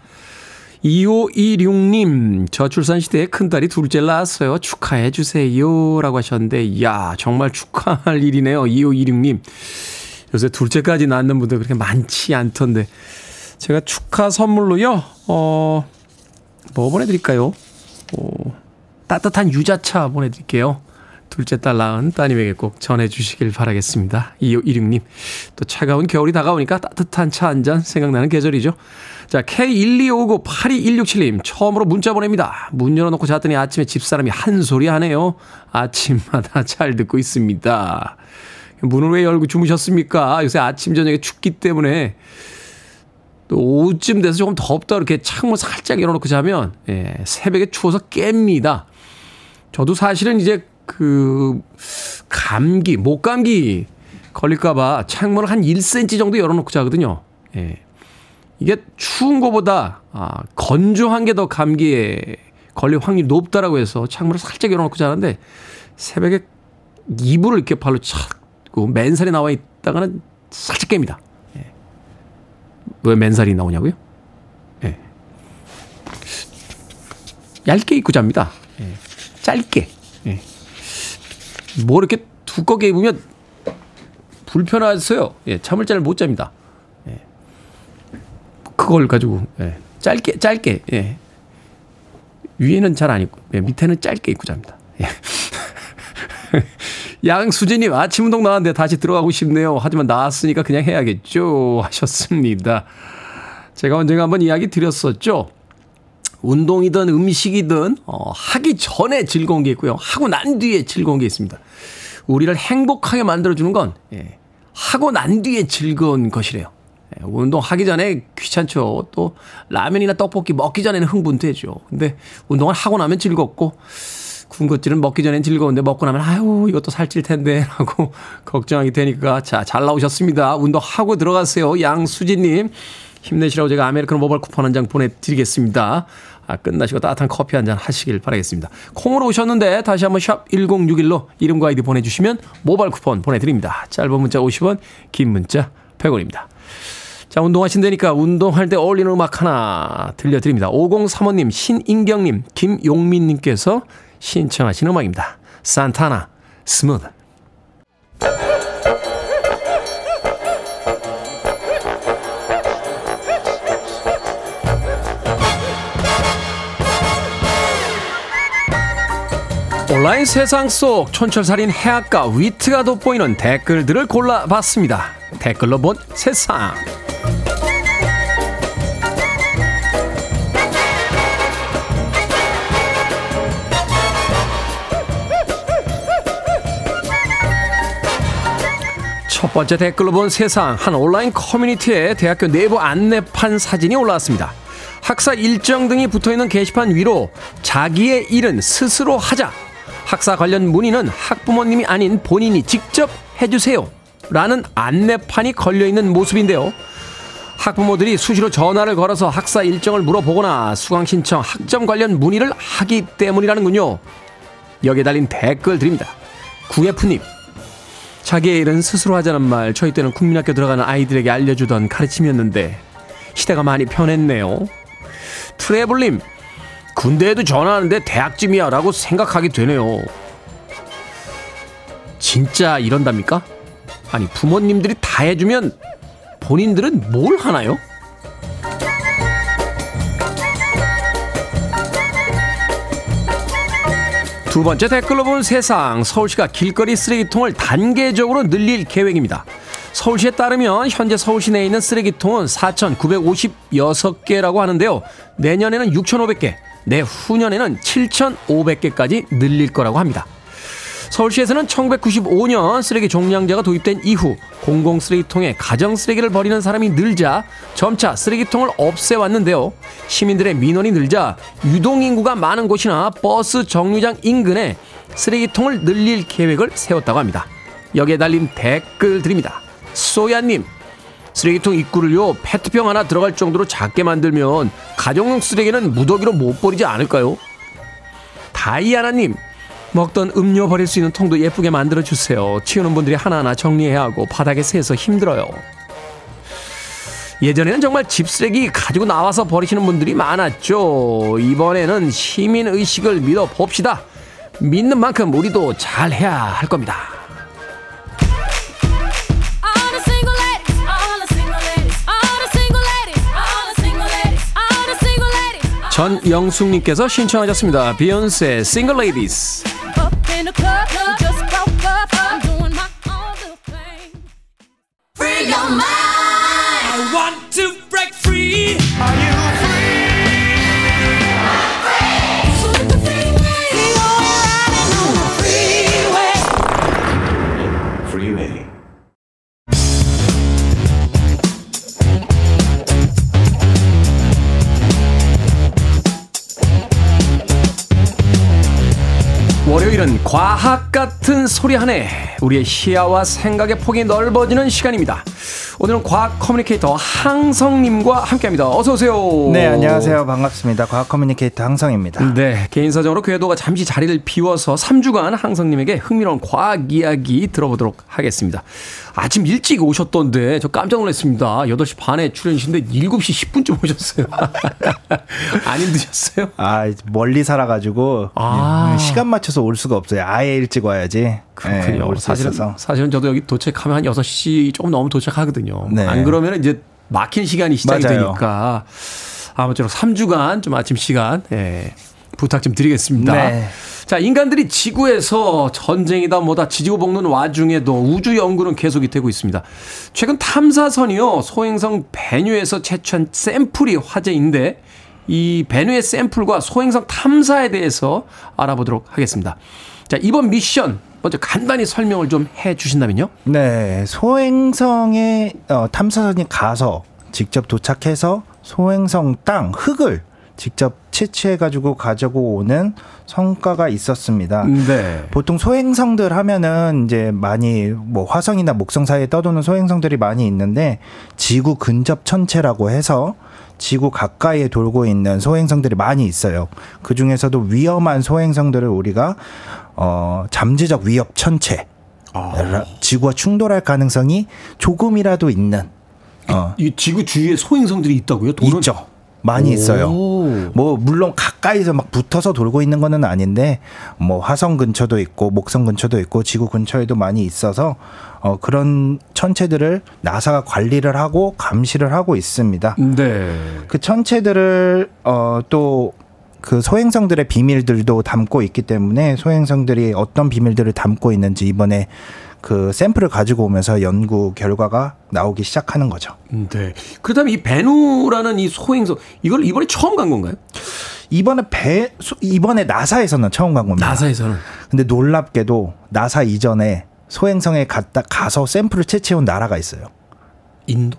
Speaker 1: 2526님, 저 출산 시대에 큰딸이 둘째를 낳았어요. 축하해주세요. 라고 하셨는데, 야 정말 축하할 일이네요. 2526님. 요새 둘째까지 낳는 분들 그렇게 많지 않던데. 제가 축하 선물로요, 어, 뭐 보내드릴까요? 어, 따뜻한 유자차 보내드릴게요. 둘째 딸 낳은 따님에게 꼭 전해주시길 바라겠습니다. 2516님. 또 차가운 겨울이 다가오니까 따뜻한 차 한 잔 생각나는 계절이죠. 자, K125982167님. 처음으로 문자 보냅니다. 문 열어놓고 잤더니 아침에 집사람이 한 소리 하네요. 아침마다 잘 듣고 있습니다. 문을 왜 열고 주무셨습니까? 요새 아침, 저녁에 춥기 때문에 또 오후쯤 돼서 조금 덥다 이렇게 창문 살짝 열어놓고 자면 예, 새벽에 추워서 깹니다. 저도 사실은 이제 그 감기, 목감기 걸릴까봐 창문을 한 1cm 정도 열어놓고 자거든요. 예. 이게 추운 거보다 아, 건조한 게 더 감기에 걸릴 확률이 높다라고 해서 창문을 살짝 열어놓고 자는데 새벽에 이불을 이렇게 발로 차고 맨살이 나와 있다가는 살짝 깹니다. 예. 왜 맨살이 나오냐고요? 예. 얇게 입고 잡니다. 예. 짧게. 예. 뭐 이렇게 두껍게 입으면 불편하세요. 예, 잠을 잘 못 잡니다. 예. 그걸 가지고 예, 짧게 짧게 예. 위에는 잘 안 입고 예, 밑에는 짧게 입고 잡니다. 예. 양수진님 아침 운동 나왔는데 다시 들어가고 싶네요. 하지만 나왔으니까 그냥 해야겠죠 하셨습니다. 제가 언젠가 한번 이야기 드렸었죠. 운동이든 음식이든 어, 하기 전에 즐거운 게 있고요. 하고 난 뒤에 즐거운 게 있습니다. 우리를 행복하게 만들어주는 건 예, 하고 난 뒤에 즐거운 것이래요. 예, 운동하기 전에 귀찮죠. 또 라면이나 떡볶이 먹기 전에는 흥분되죠. 근데 운동을 하고 나면 즐겁고 군것질은 먹기 전엔 즐거운데 먹고 나면 아유 이것도 살찔 텐데 라고 걱정하게 되니까 자 잘 나오셨습니다. 운동하고 들어가세요. 양수진님 힘내시라고 제가 아메리카노 모바일 쿠폰 한 장 보내드리겠습니다. 아, 끝나시고 따뜻한 커피 한 잔 하시길 바라겠습니다. 콩으로 오셨는데 다시 한번 샵 1061로 이름과 아이디 보내주시면 모바일 쿠폰 보내드립니다. 짧은 문자 50원, 긴 문자 100원입니다. 자, 운동하신다니까 운동할 때 어울리는 음악 하나 들려드립니다. 5035님, 신인경님, 김용민님께서 신청하신 음악입니다. 산타나, Smooth. 온라인 세상 속 촌철살인 해학과 위트가 돋보이는 댓글들을 골라봤습니다. 댓글로 본 세상. 번째 댓글로 본 세상 한 온라인 커뮤니티에 대학교 내부 안내판 사진이 올라왔습니다. 학사 일정 등이 붙어 있는 게시판 위로 자기의 일은 스스로 하자. 학사 관련 문의는 학부모님이 아닌 본인이 직접 해주세요. 라는 안내판이 걸려 있는 모습인데요. 학부모들이 수시로 전화를 걸어서 학사 일정을 물어보거나 수강 신청, 학점 관련 문의를 하기 때문이라는군요. 여기에 달린 댓글 드립니다. 구예프님, 자기의 일은 스스로 하자는 말 저희 때는 국민학교 들어가는 아이들에게 알려주던 가르침이었는데 시대가 많이 변했네요. 트래블님 군대에도 전화하는데 대학쯤이야 라고 생각하게 되네요. 진짜 이런답니까? 아니 부모님들이 다 해주면 본인들은 뭘 하나요? 두 번째 댓글로 본 세상 서울시가 길거리 쓰레기통을 단계적으로 늘릴 계획입니다. 서울시에 따르면 현재 서울시 내에 있는 쓰레기통은 4,956개라고 하는데요. 내년에는 6,500개, 내후년에는 7,500개까지 늘릴 거라고 합니다. 서울시에서는 1995년 쓰레기 종량제가 도입된 이후 공공 쓰레기통에 가정 쓰레기를 버리는 사람이 늘자 점차 쓰레기통을 없애왔는데요. 시민들의 민원이 늘자 유동 인구가 많은 곳이나 버스 정류장 인근에 쓰레기통을 늘릴 계획을 세웠다고 합니다. 여기에 달린 댓글 드립니다. 소야님, 쓰레기통 입구를요 페트병 하나 들어갈 정도로 작게 만들면 가정용 쓰레기는 무더기로 못 버리지 않을까요? 다이아나님, 먹던 음료 버릴 수 있는 통도 예쁘게 만들어 주세요. 치우는 분들이 하나하나 정리해야 하고 바닥에 새서 힘들어요. 예전에는 정말 집 쓰레기 가지고 나와서 버리시는 분들이 많았죠. 이번에는 시민 의식을 믿어 봅시다. 믿는 만큼 우리도 잘 해야 할 겁니다. 전영숙님께서 신청하셨습니다. 비욘세
Speaker 3: Single Ladies. Free your mind. I want to break free. Are you
Speaker 5: Freeway.
Speaker 1: 과학 같은 소리 하네. 우리의 시야와 생각의 폭이 넓어지는 시간입니다. 오늘은 과학 커뮤니케이터 항성님과 함께합니다. 어서 오세요.
Speaker 9: 네, 안녕하세요. 반갑습니다. 과학 커뮤니케이터 항성입니다.
Speaker 1: 네, 개인 사정으로 궤도가 잠시 자리를 비워서 3주간 항성님에게 흥미로운 과학 이야기 들어보도록 하겠습니다. 아침 일찍 오셨던데 저 깜짝 놀랐습니다. 8시 반에 출연이신데 7시 10분쯤 오셨어요. 안 힘드셨어요?
Speaker 9: 아, 멀리 살아가지고
Speaker 1: 아.
Speaker 9: 시간 맞춰서 올 수가 없어요. 아예 일찍 와야지.
Speaker 1: 그렇군요.
Speaker 9: 네,
Speaker 1: 사실은,
Speaker 9: 있어서.
Speaker 1: 사실은 저도 여기 도착하면 한 6시 조금 넘으면 도착하거든요.
Speaker 9: 네.
Speaker 1: 안 그러면 이제 막힌 시간이 시작이
Speaker 9: 맞아요.
Speaker 1: 되니까 아무쪼록 3주간 좀 아침 시간 예, 부탁 좀 드리겠습니다.
Speaker 9: 네.
Speaker 1: 자, 인간들이 지구에서 전쟁이다 뭐다 지지고 볶는 와중에도 우주 연구는 계속이 되고 있습니다. 최근 탐사선이요, 소행성 베뉴에서 채취한 샘플이 화제인데, 이 베뉴의 샘플과 소행성 탐사에 대해서 알아보도록 하겠습니다. 자, 이번 미션, 먼저 간단히 설명을 좀 해 주신다면요?
Speaker 9: 네, 소행성에 어, 탐사선이 가서 직접 도착해서 소행성 땅 흙을 직접 채취해 가지고 가지고 오는 성과가 있었습니다.
Speaker 1: 네.
Speaker 9: 보통 소행성들 하면은 이제 많이 뭐 화성이나 목성 사이에 떠도는 소행성들이 많이 있는데 지구 근접 천체라고 해서 지구 가까이에 돌고 있는 소행성들이 많이 있어요. 그 중에서도 위험한 소행성들을 우리가 어 잠재적 위협 천체, 라- 지구와 충돌할 가능성이 조금이라도 있는
Speaker 1: 어이 지구 주위에 소행성들이 있다고요? 돌은?
Speaker 9: 있죠. 많이 있어요.
Speaker 1: 오.
Speaker 9: 뭐 물론 가까이서 막 붙어서 돌고 있는 거는 아닌데 뭐 화성 근처도 있고 목성 근처도 있고 지구 근처에도 많이 있어서 어 그런 천체들을 나사가 관리를 하고 감시를 하고 있습니다.
Speaker 1: 네.
Speaker 9: 그 천체들을 어또 그 소행성들의 비밀들도 담고 있기 때문에 소행성들이 어떤 비밀들을 담고 있는지 이번에 그 샘플을 가지고 오면서 연구 결과가 나오기 시작하는 거죠.
Speaker 1: 네. 그렇다면 이 베누라는 이 소행성 이걸 이번에 처음 간 건가요?
Speaker 9: 이번에 배 소- 이번에 나사에서는 처음 간 겁니다.
Speaker 1: 나사에서는.
Speaker 9: 근데 놀랍게도 나사 이전에 소행성에 갔다 가서 샘플을 채취해온 나라가 있어요.
Speaker 1: 인도?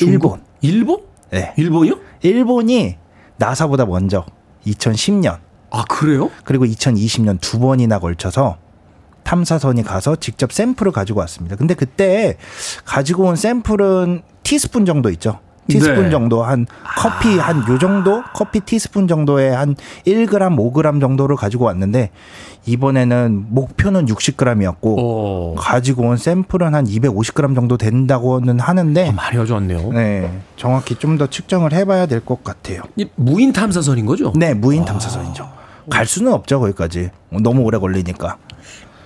Speaker 9: 일본.
Speaker 1: 일본?
Speaker 9: 네.
Speaker 1: 일본이요?
Speaker 9: 일본이 나사보다 먼저 2010년
Speaker 1: 아 그래요?
Speaker 9: 그리고 2020년 두 번이나 걸쳐서 탐사선이 가서 직접 샘플을 가지고 왔습니다. 근데 그때 가지고 온 샘플은 티스푼 정도 있죠. 티스푼
Speaker 1: 네.
Speaker 9: 정도 한 커피 한 요 정도 커피 티스푼 정도의 한 1g, 5g 정도를 가지고 왔는데 이번에는 목표는 60g이었고
Speaker 1: 어.
Speaker 9: 가지고 온 샘플은 한 250g 정도 된다고는 하는데
Speaker 1: 많이 가져왔네요.
Speaker 9: 네, 정확히 좀 더 측정을 해봐야 될 것 같아요.
Speaker 1: 이 무인 탐사선인 거죠?
Speaker 9: 네, 무인 탐사선이죠. 갈 수는 없죠 거기까지 너무 오래 걸리니까.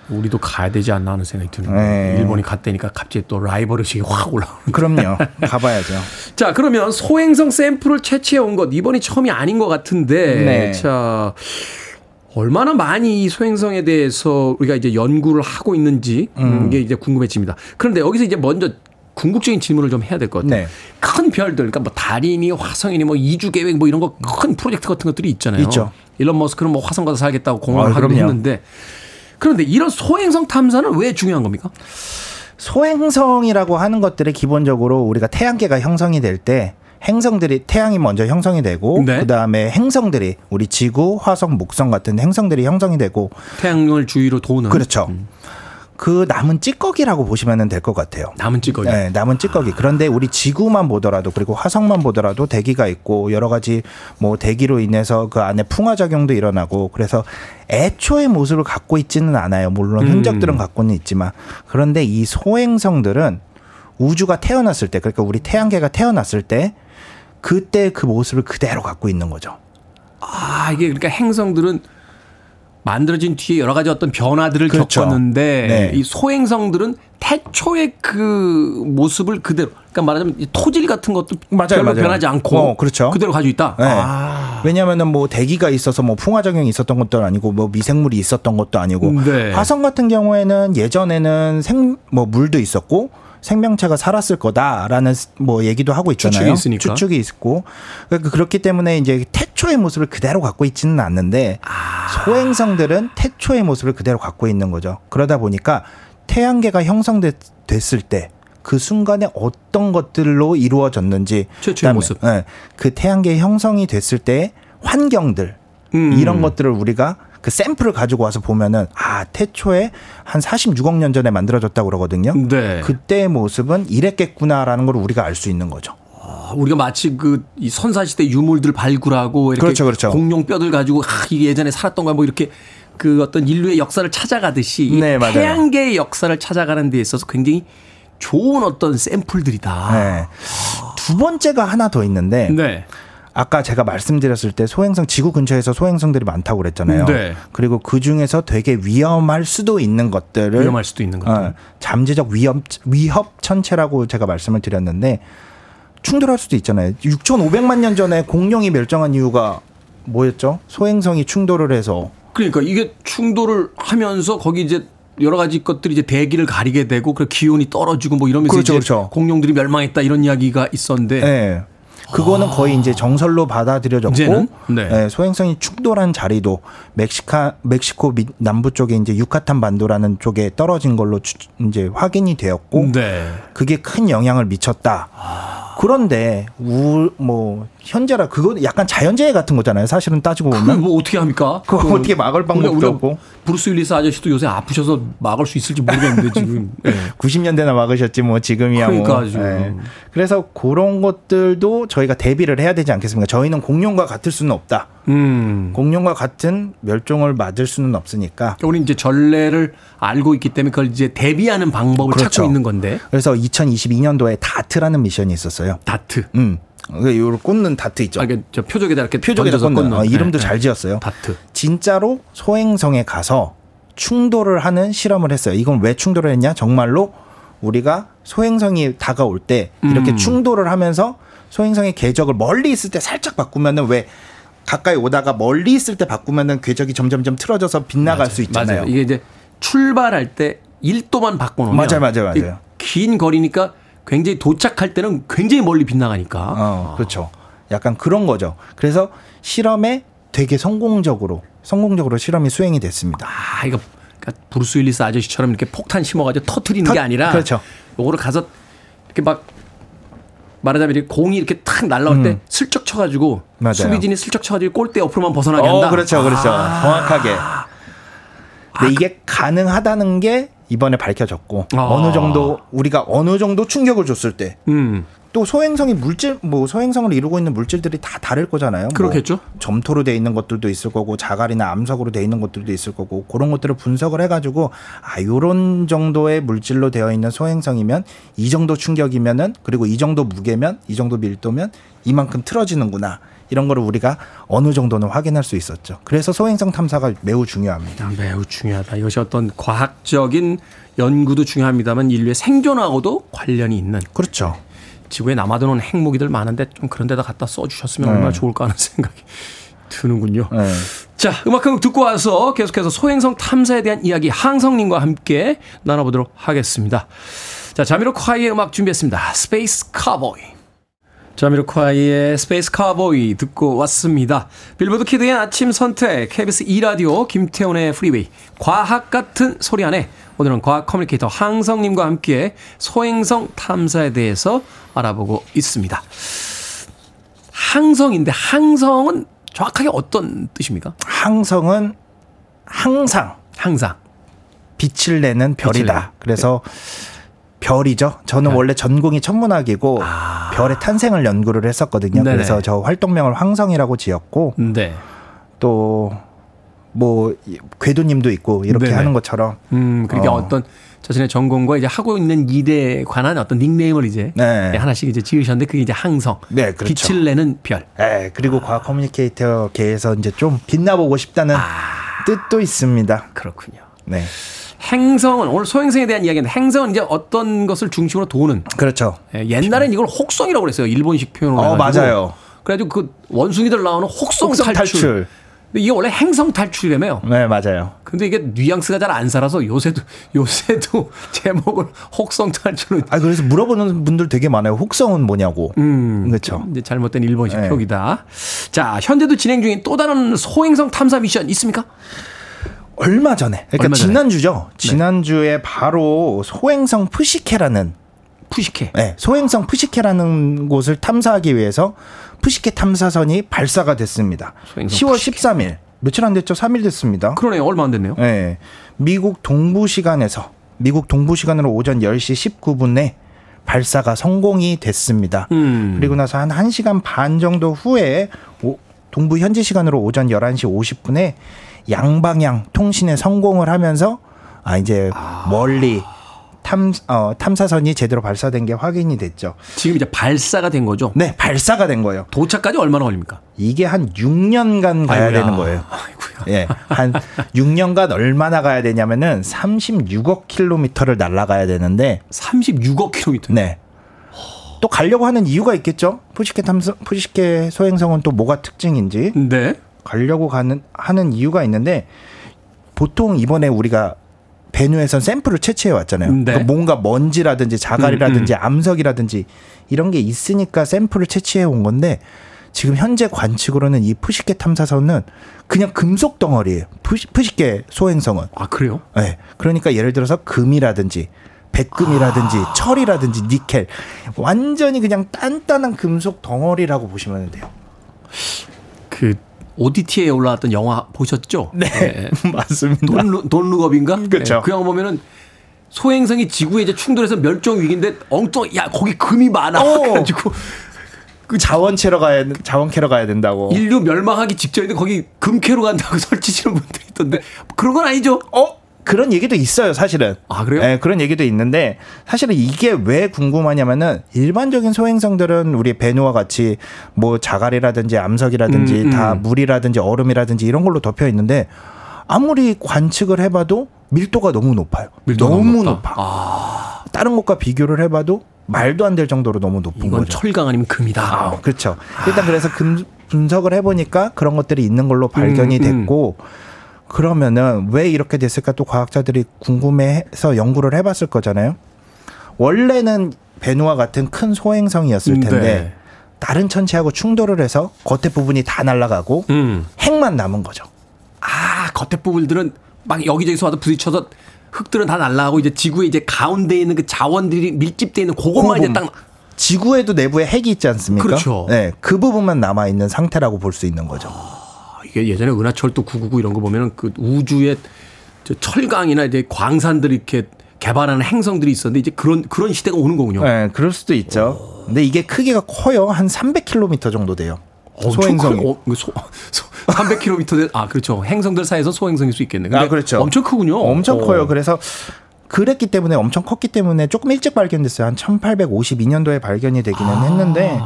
Speaker 1: 우리도 가야 되지 않나 하는 생각이 드는데
Speaker 9: 네.
Speaker 1: 일본이 갔다니까 갑자기 또 라이벌 의식이 확 올라오는.
Speaker 9: 그럼요, 가봐야죠.
Speaker 1: 자 그러면 소행성 샘플을 채취해 온 것 이번이 처음이 아닌 것 같은데
Speaker 9: 네.
Speaker 1: 자 얼마나 많이 이 소행성에 대해서 우리가 이제 연구를 하고 있는지 음, 이게 이제 궁금해집니다. 그런데 여기서 이제 먼저 궁극적인 질문을 좀 해야 될 것 같아요.
Speaker 9: 네.
Speaker 1: 큰 별들, 그러니까 뭐 달이니 화성이니 뭐 이주 계획 뭐 이런 거 큰 프로젝트 같은 것들이 있잖아요.
Speaker 9: 있죠.
Speaker 1: 일론 머스크는 뭐 화성 가서 살겠다고 공언을
Speaker 9: 아,
Speaker 1: 하기도. 했는데 그런데 이런 소행성 탐사는 왜 중요한 겁니까?
Speaker 9: 소행성이라고 하는 것들이 기본적으로 우리가 태양계가 형성이 될때 행성들이 태양이 먼저 형성이 되고
Speaker 1: 네.
Speaker 9: 그다음에 행성들이 우리 지구, 화성, 목성 같은 행성들이 형성이 되고
Speaker 1: 태양을 주위로 도는
Speaker 9: 그렇죠. 그 남은 찌꺼기라고 보시면 될 것 같아요.
Speaker 1: 남은 찌꺼기.
Speaker 9: 네, 남은 찌꺼기. 그런데 우리 지구만 보더라도 그리고 화성만 보더라도 대기가 있고 여러 가지 뭐 대기로 인해서 그 안에 풍화 작용도 일어나고 그래서 애초의 모습을 갖고 있지는 않아요. 물론
Speaker 1: 음.
Speaker 9: 흔적들은 갖고는 있지만 그런데 이 소행성들은 우주가 태어났을 때 그러니까 우리 태양계가 태어났을 때 그때 그 모습을 그대로 갖고 있는 거죠.
Speaker 1: 아, 이게 그러니까 행성들은 만들어진 뒤에 여러 가지 어떤 변화들을
Speaker 9: 그렇죠.
Speaker 1: 겪었는데
Speaker 9: 네.
Speaker 1: 이 소행성들은 태초의 그 모습을 그대로 그러니까 말하자면 이 토질 같은 것도
Speaker 9: 맞아요,
Speaker 1: 별로
Speaker 9: 맞아요.
Speaker 1: 변하지 않고
Speaker 9: 어, 그렇죠.
Speaker 1: 그대로 가지고 있다.
Speaker 9: 네.
Speaker 1: 아.
Speaker 9: 왜냐하면은 뭐 대기가 있어서 뭐 풍화 작용이 있었던 것도 아니고 뭐 미생물이 있었던 것도 아니고
Speaker 1: 네.
Speaker 9: 화성 같은 경우에는 예전에는 생 뭐 물도 있었고 생명체가 살았을 거다라는 뭐 얘기도 하고 있잖아요.
Speaker 1: 추측이 있으니까.
Speaker 9: 추측이 있고 그러니까 그렇기 때문에 이제 태초의 모습을 그대로 갖고 있지는 않는데
Speaker 1: 아.
Speaker 9: 소행성들은 태초의 모습을 그대로 갖고 있는 거죠. 그러다 보니까 태양계가 형성됐을 때 그 순간에 어떤 것들로 이루어졌는지
Speaker 1: 최초의 모습.
Speaker 9: 예, 그 태양계 형성이 됐을 때 환경들
Speaker 1: 음.
Speaker 9: 이런 것들을 우리가 그 샘플을 가지고 와서 보면은 아 태초에 한 46억 년 전에 만들어졌다고 그러거든요.
Speaker 1: 네.
Speaker 9: 그때의 모습은 이랬겠구나라는 걸 우리가 알 수 있는 거죠.
Speaker 1: 아, 우리가 마치 그 이 선사시대 유물들 발굴하고 이렇게
Speaker 9: 그렇죠, 그렇죠.
Speaker 1: 공룡 뼈들 가지고 아, 이게 예전에 살았던 거야 뭐 이렇게 그 어떤 인류의 역사를 찾아가듯이 이
Speaker 9: 네.
Speaker 1: 태양계의 역사를 찾아가는 데 있어서 굉장히 좋은 어떤 샘플들이다.
Speaker 9: 네. 두 번째가 하나 더 있는데
Speaker 1: 네.
Speaker 9: 아까 제가 말씀드렸을 때 소행성 지구 근처에서 소행성들이 많다고 그랬잖아요.
Speaker 1: 네.
Speaker 9: 그리고 그 중에서 되게 위험할 수도 있는 것들을
Speaker 1: 위험할 수도 있는 것들.
Speaker 9: 어, 잠재적 위험 위협 천체라고 제가 말씀을 드렸는데 충돌할 수도 있잖아요. 6,500만 년 전에 공룡이 멸종한 이유가 뭐였죠? 소행성이 충돌을 해서
Speaker 1: 그러니까 이게 충돌을 하면서 거기 이제 여러 가지 것들이 이제 대기를 가리게 되고 그 기온이 떨어지고 뭐 이러면서
Speaker 9: 그렇죠,
Speaker 1: 이제
Speaker 9: 그렇죠.
Speaker 1: 공룡들이 멸망했다 이런 이야기가 있었는데
Speaker 9: 네. 그거는 거의 이제 정설로 받아들여졌고
Speaker 1: 이제는? 네.
Speaker 9: 네, 소행성이 충돌한 자리도 멕시카 멕시코 미- 남부 쪽에 이제 유카탄 반도라는 쪽에 떨어진 걸로 추- 이제 확인이 되었고
Speaker 1: 네.
Speaker 9: 그게 큰 영향을 미쳤다. 그런데 우 뭐 현재라 그거 약간 자연재해 같은 거잖아요. 사실은 따지고 보면
Speaker 1: 뭐 어떻게 합니까?
Speaker 9: 그거
Speaker 1: 그
Speaker 9: 어떻게 막을 방법도 없고.
Speaker 1: 브루스 윌리스 아저씨도 요새 아프셔서 막을 수 있을지 모르겠는데 지금. 네.
Speaker 9: 90년대나 막으셨지 뭐 지금이야
Speaker 1: 그러니까
Speaker 9: 뭐.
Speaker 1: 지금.
Speaker 9: 그래서 그런 것들도 저희가 대비를 해야 되지 않겠습니까? 저희는 공룡과 같을 수는 없다.
Speaker 1: 음.
Speaker 9: 공룡과 같은 멸종을 맞을 수는 없으니까.
Speaker 1: 우리 이제 전례를 알고 있기 때문에 그걸 이제 대비하는 방법을
Speaker 9: 그렇죠.
Speaker 1: 찾고 있는 건데.
Speaker 9: 그래서 2022년도에 다트라는 미션이 있었어요.
Speaker 1: 다트.
Speaker 9: 음. 이거 꽂는 다트 있죠.
Speaker 1: 아, 이게 저 표적에다 이렇게
Speaker 9: 표적에다 꽂는
Speaker 1: 꽂는.
Speaker 9: 어, 이름도
Speaker 1: 네,
Speaker 9: 잘
Speaker 1: 네.
Speaker 9: 지었어요.
Speaker 1: 다트.
Speaker 9: 진짜로 소행성에 가서 충돌을 하는 실험을 했어요. 이건 왜 충돌을 했냐? 정말로 우리가 소행성이 다가올 때 이렇게
Speaker 1: 음.
Speaker 9: 충돌을 하면서 소행성의 궤적을 멀리 있을 때 살짝 바꾸면은 왜 가까이 오다가 멀리 있을 때 바꾸면은 궤적이 점점점 틀어져서 빗나갈 수 있잖아요.
Speaker 1: 맞아요. 이게 이제 출발할 때 1도만 바꿔놓으면
Speaker 9: 맞아요, 맞아요, 맞아요.
Speaker 1: 이긴 거리니까 굉장히 도착할 때는 굉장히 멀리 빗나가니까.
Speaker 9: 어, 그렇죠. 약간 그런 거죠. 그래서 실험에 되게 성공적으로 성공적으로 실험이 수행이 됐습니다.
Speaker 1: 아, 이거 그러니까 브루스 윌리스 아저씨처럼 이렇게 폭탄 심어가지고 터트리는 게
Speaker 9: 터-
Speaker 1: 아니라
Speaker 9: 그렇죠.
Speaker 1: 요거를 가서 이렇게 막 말하자면 이렇게 공이 이렇게 탁 날라올 때
Speaker 9: 음.
Speaker 1: 슬쩍 쳐가지고
Speaker 9: 맞아요.
Speaker 1: 수비진이 슬쩍 쳐가지고 골대 옆으로만 벗어나게 한다.
Speaker 9: 어, 그렇죠, 그렇죠.
Speaker 1: 아.
Speaker 9: 정확하게. 근데 이게 가능하다는 게 이번에 밝혀졌고
Speaker 1: 아.
Speaker 9: 어느 정도 우리가 어느 정도 충격을 줬을 때또
Speaker 1: 음,
Speaker 9: 소행성이 물질 뭐 소행성을 이루고 있는 물질들이 다 다를 거잖아요. 뭐
Speaker 1: 그렇겠죠.
Speaker 9: 점토로 돼 있는 것들도 있을 거고 자갈이나 암석으로 돼 있는 것들도 있을 거고 그런 것들을 분석을 해가지고 아 요런 정도의 물질로 되어 있는 소행성이면 이 정도 충격이면은 그리고 이 정도 무게면 이 정도 밀도면 이만큼 틀어지는구나 이런 거를 우리가 어느 정도는 확인할 수 있었죠. 그래서 소행성 탐사가 매우 중요합니다.
Speaker 1: 매우 중요하다. 이것이 어떤 과학적인 연구도 중요합니다만 인류의 생존하고도 관련이 있는.
Speaker 9: 그렇죠.
Speaker 1: 지구에 남아도는 핵무기들 많은데 좀 그런 데다 갖다 써주셨으면
Speaker 9: 네.
Speaker 1: 얼마나 좋을까 하는 생각이 드는군요.
Speaker 9: 네.
Speaker 1: 자, 음악 한곡 듣고 와서 계속해서 소행성 탐사에 대한 이야기 항성님과 함께 나눠보도록 하겠습니다. 자, 자미로 콰이의 음악 준비했습니다. Space Cowboy. 자미로콰이의 Space Cowboy 듣고 왔습니다. 빌보드 키드의 아침 선택, KBS 2라디오, 김태훈의 프리웨이, 과학 같은 소리 안에 오늘은 과학 커뮤니케이터 항성님과 함께 소행성 탐사에 대해서 알아보고 있습니다. 항성인데 항성은 정확하게 어떤 뜻입니까?
Speaker 9: 항성은 항상
Speaker 1: 항상
Speaker 9: 빛을 내는
Speaker 1: 빛을
Speaker 9: 별이다.
Speaker 1: 내는.
Speaker 9: 그래서 별이죠. 저는
Speaker 1: 별.
Speaker 9: 원래 전공이 천문학이고 별의 탄생을 연구를 했었거든요.
Speaker 1: 아. 네네.
Speaker 9: 그래서 저 활동명을 황성이라고 지었고
Speaker 1: 네.
Speaker 9: 또뭐 궤도님도 있고 이렇게
Speaker 1: 네네.
Speaker 9: 하는 것처럼
Speaker 1: 음, 그러니까
Speaker 9: 어.
Speaker 1: 어. 떤 자신의 전공과 이제 하고 있는 일에 관한 어떤 닉네임을 이제
Speaker 9: 네.
Speaker 1: 하나씩 이제 지으셨는데 그게 이제 항성.
Speaker 9: 네, 그렇죠.
Speaker 1: 빛을 내는 별.
Speaker 9: 예, 그리고 과학 커뮤니케이터 계에서 이제 좀 빛나보고 싶다는
Speaker 1: 아.
Speaker 9: 뜻도 있습니다.
Speaker 1: 그렇군요.
Speaker 9: 네.
Speaker 1: 행성은 오늘 소행성에 대한 이야기인데 행성은 이제 어떤 것을 중심으로 도는
Speaker 9: 그렇죠.
Speaker 1: 예, 옛날엔 이걸 혹성이라고 그랬어요. 일본식 표현으로
Speaker 9: 어. 맞아요.
Speaker 1: 그래가지고 그 원숭이들 나오는 혹성,
Speaker 9: 혹성
Speaker 1: 탈출.
Speaker 9: 탈출.
Speaker 1: 근데 이게 원래 행성 탈출이라며요.
Speaker 9: 네, 맞아요.
Speaker 1: 근데 이게 뉘앙스가 잘 안 살아서 요새도 요새도 제목을 혹성 탈출은
Speaker 9: 아, 그래서 물어보는 분들 되게 많아요. 혹성은 뭐냐고.
Speaker 1: 음,
Speaker 9: 그렇죠.
Speaker 1: 이제 잘못된 일본식
Speaker 9: 네.
Speaker 1: 표기다. 자, 현재도 진행 중인 또 다른 소행성 탐사 미션 있습니까?
Speaker 9: 얼마 전에, 그러니까
Speaker 1: 얼마 전에.
Speaker 9: 지난주죠. 지난주에 바로 소행성 푸시케라는
Speaker 1: 푸시케.
Speaker 9: 네, 소행성 푸시케라는 곳을 탐사하기 위해서 푸시케 탐사선이 발사가 됐습니다.
Speaker 1: 소행성
Speaker 9: 10월
Speaker 1: 푸시케.
Speaker 9: 13일. 며칠 안 됐죠? 3일 됐습니다.
Speaker 1: 그러네요. 얼마 안 됐네요.
Speaker 9: 네. 미국 동부 시간에서 미국 동부 시간으로 오전 10시 19분에 발사가 성공이 됐습니다.
Speaker 1: 음.
Speaker 9: 그리고 나서 한 1시간 반 정도 후에 오- 동부 현지 시간으로 오전 11시 50분에 양방향 통신에 성공을 하면서 아 이제 멀리 탐 어, 탐사선이 제대로 발사된 게 확인이 됐죠.
Speaker 1: 지금 이제 발사가 된 거죠.
Speaker 9: 네, 발사가 된 거예요.
Speaker 1: 도착까지 얼마나 걸립니까?
Speaker 9: 이게 한 6년간 가야
Speaker 1: 아이고야.
Speaker 9: 되는 거예요.
Speaker 1: 아이고야.
Speaker 9: 예. 한 6년간 얼마나 가야 되냐면은 36억 킬로미터를 날아가야 되는데
Speaker 1: 36억 킬로미터.
Speaker 9: 네. 또 가려고 하는 이유가 있겠죠. 푸시케 탐사 푸시케 소행성은 또 뭐가 특징인지
Speaker 1: 네.
Speaker 9: 가려고 가는 하는 이유가 있는데 보통 이번에 우리가 베누에선 샘플을 채취해 왔잖아요.
Speaker 1: 네.
Speaker 9: 그러니까 뭔가 먼지라든지 자갈이라든지
Speaker 1: 음,
Speaker 9: 암석이라든지 이런 게 있으니까 샘플을 채취해 온 건데 지금 현재 관측으로는 이 푸시케 탐사선은 그냥 금속 덩어리예요. 푸시, 푸시케 소행성은.
Speaker 1: 아, 그래요?
Speaker 9: 네. 그러니까 예를 들어서 금이라든지 백금이라든지
Speaker 1: 아.
Speaker 9: 철이라든지 니켈 완전히 그냥 단단한 금속 덩어리라고 보시면 돼요.
Speaker 1: 그 OTT에 올라왔던 영화 보셨죠?
Speaker 9: 네, 맞습니다.
Speaker 1: Don't, Loo- Don't Look Up인가?
Speaker 9: 그렇죠.
Speaker 1: 네, 그 영화 보면은 소행성이 지구에 이제 충돌해서 멸종 위기인데 엉뚱 야 거기 금이 많아
Speaker 9: 어.
Speaker 1: 그래가지고
Speaker 9: 그 자원 캐러 가야 자원 캐러 가야 된다고.
Speaker 1: 인류 멸망하기 직전인데 거기 금 캐러 간다고 설치시는 분들이 있던데 그런 건 아니죠?
Speaker 9: 어? 그런 얘기도 있어요, 사실은.
Speaker 1: 아 그래요?
Speaker 9: 네, 그런 얘기도 있는데 사실은 이게 왜 궁금하냐면은 일반적인 소행성들은 우리 베누와 같이 뭐 자갈이라든지 암석이라든지
Speaker 1: 음, 음.
Speaker 9: 다 물이라든지 얼음이라든지 이런 걸로 덮여 있는데 아무리 관측을 해봐도 밀도가 너무 높아요.
Speaker 1: 밀도가
Speaker 9: 너무
Speaker 1: 높다.
Speaker 9: 높아. 다른 것과 비교를 해봐도 말도 안 될 정도로 너무 높은
Speaker 1: 이건
Speaker 9: 거죠.
Speaker 1: 철강 아니면 금이다.
Speaker 9: 아, 그렇죠. 일단 그래서 금 분석을 해보니까 그런 것들이 있는 걸로 발견이
Speaker 1: 음, 음.
Speaker 9: 됐고 그러면은 왜 이렇게 됐을까 또 과학자들이 궁금해서 연구를 해봤을 거잖아요. 원래는 베누와 같은 큰 소행성이었을 텐데
Speaker 1: 네.
Speaker 9: 다른 천체하고 충돌을 해서 겉에 부분이 다 날아가고
Speaker 1: 음.
Speaker 9: 핵만 남은 거죠.
Speaker 1: 아, 겉에 부분들은 막 여기저기서 와도 부딪혀서 흙들은 다 날라가고 이제 지구의 이제 가운데 있는 그 자원들이 밀집돼 있는 그것만 이제 딱
Speaker 9: 지구에도 내부에 핵이 있지 않습니까?
Speaker 1: 그렇죠.
Speaker 9: 네, 그 부분만 남아 있는 상태라고 볼 수 있는 거죠.
Speaker 1: 이게 예전에 은하철도 999 이런 거 보면은 그 우주에 저 철강이나 이제 광산들이 이렇게 개발하는 행성들이 있었는데 이제 그런 그런 시대가 오는 거군요.
Speaker 9: 네, 그럴 수도 있죠. 근데 이게 크기가 커요. 한 300km 정도 돼요. 소행성이.
Speaker 1: 어, 소, 소, 300km 된, 아 그렇죠. 행성들 사이에서 소행성일 수 있겠네. 근데
Speaker 9: 아, 그렇죠.
Speaker 1: 엄청 크군요.
Speaker 9: 엄청
Speaker 1: 어.
Speaker 9: 커요. 그래서 그랬기 때문에 엄청 컸기 때문에 조금 일찍 발견됐어요. 한 1852년도에 발견이 되기는
Speaker 1: 아.
Speaker 9: 했는데,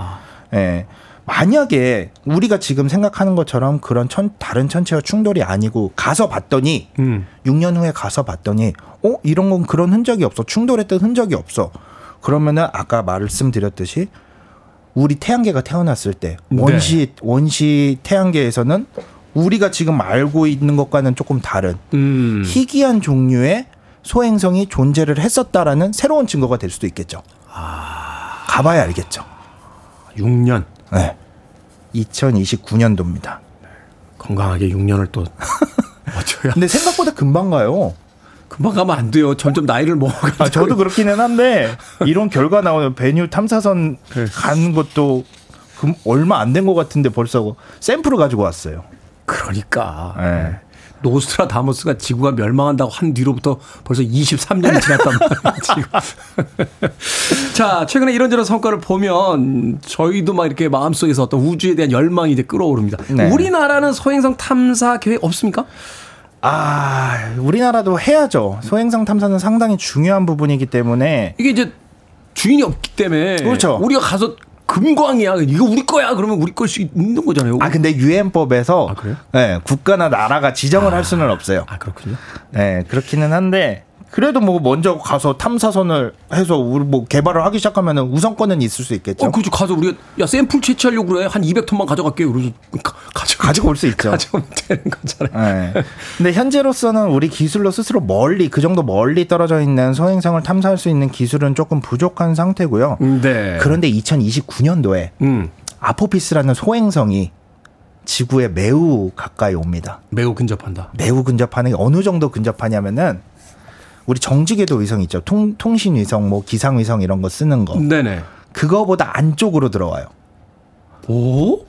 Speaker 9: 예. 만약에 우리가 지금 생각하는 것처럼 그런 천, 다른 천체와 충돌이 아니고 가서 봤더니
Speaker 1: 음.
Speaker 9: 6년 후에 가서 봤더니 어 이런 건 그런 흔적이 없어 충돌했던 흔적이 없어 그러면은 아까 말씀드렸듯이 우리 태양계가 태어났을 때
Speaker 1: 네.
Speaker 9: 원시 원시 태양계에서는 우리가 지금 알고 있는 것과는 조금 다른
Speaker 1: 음.
Speaker 9: 희귀한 종류의 소행성이 존재를 했었다라는 새로운 증거가 될 수도 있겠죠. 가봐야 알겠죠.
Speaker 1: 6년
Speaker 9: 네. 2029년도입니다.
Speaker 1: 건강하게 6년을 또 어쩌야.
Speaker 9: 근데 생각보다 금방 가요.
Speaker 1: 금방 가면 안 돼요. 점점 나이를 먹어가지고.
Speaker 9: 아, 저도 그렇기는 한데 이런 결과 나오는 베누 탐사선 가는 것도 금- 얼마 안 된 것 같은데 벌써 샘플을 가지고 왔어요.
Speaker 1: 그러니까
Speaker 9: 네.
Speaker 1: 노스트라다무스가 지구가 멸망한다고 한 뒤로부터 벌써 23년이 지났단 말이에요. 자, 최근에 이런저런 성과를 보면 저희도 막 이렇게 마음속에서 어떤 우주에 대한 열망이 이제 끓어오릅니다.
Speaker 9: 네.
Speaker 1: 우리나라는 소행성 탐사 계획 없습니까?
Speaker 9: 아, 우리나라도 해야죠. 소행성 탐사는 상당히 중요한 부분이기 때문에
Speaker 1: 이게 이제 주인이 없기 때문에
Speaker 9: 그렇죠.
Speaker 1: 우리가 가서 금광이야. 이거 우리 거야. 그러면 우리 걸 수 있는 거잖아요.
Speaker 9: 아 근데 유엔법에서
Speaker 1: 아?
Speaker 9: 네, 국가나 나라가 지정을 할 수는 없어요.
Speaker 1: 아, 그렇군요.
Speaker 9: 네, 그렇기는 한데 그래도 뭐 먼저 가서 탐사선을 해서 우리 뭐 개발을 하기 시작하면은 우선권은 있을 수 있겠죠.
Speaker 1: 어, 그죠. 가서 우리가 야 샘플 채취하려고 그래. 한 200톤만 가져갈게요. 그래서 가, 가져
Speaker 9: 가지고 올 수 있죠.
Speaker 1: 가져오면 되는 거잖아요.
Speaker 9: 네. 근데 현재로서는 우리 기술로 스스로 멀리 그 정도 멀리 떨어져 있는 소행성을 탐사할 수 있는 기술은 조금 부족한 상태고요.
Speaker 1: 네.
Speaker 9: 그런데 2029년도에
Speaker 1: 음,
Speaker 9: 아포피스라는 소행성이 지구에 매우 가까이 옵니다.
Speaker 1: 매우 근접한다.
Speaker 9: 매우 근접하는 게 어느 정도 근접하냐면은 우리 정지궤도 위성 있죠. 통, 통신 위성, 뭐 기상 위성 이런 거 쓰는 거.
Speaker 1: 네네.
Speaker 9: 그거보다 안쪽으로 들어와요.
Speaker 1: 오?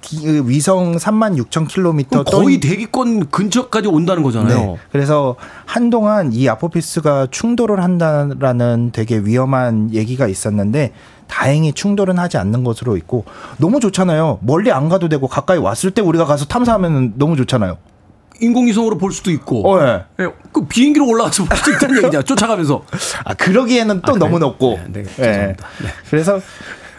Speaker 9: 기- 그 위성 3만 6천 킬로미터
Speaker 1: 거의 대기권 근처까지 온다는 거잖아요.
Speaker 9: 네. 그래서 한동안 이 아포피스가 충돌을 한다라는 되게 위험한 얘기가 있었는데 다행히 충돌은 하지 않는 것으로 있고 너무 좋잖아요. 멀리 안 가도 되고 가까이 왔을 때 우리가 가서 탐사하면 너무 좋잖아요.
Speaker 1: 인공위성으로 볼 수도 있고.
Speaker 9: 어, 예.
Speaker 1: 예, 그 비행기로 올라가서 볼 수 있다는 얘기잖아. 쫓아가면서.
Speaker 9: 아 그러기에는 또
Speaker 1: 아,
Speaker 9: 너무? 높고.
Speaker 1: 네, 네,
Speaker 9: 예.
Speaker 1: 네.
Speaker 9: 그래서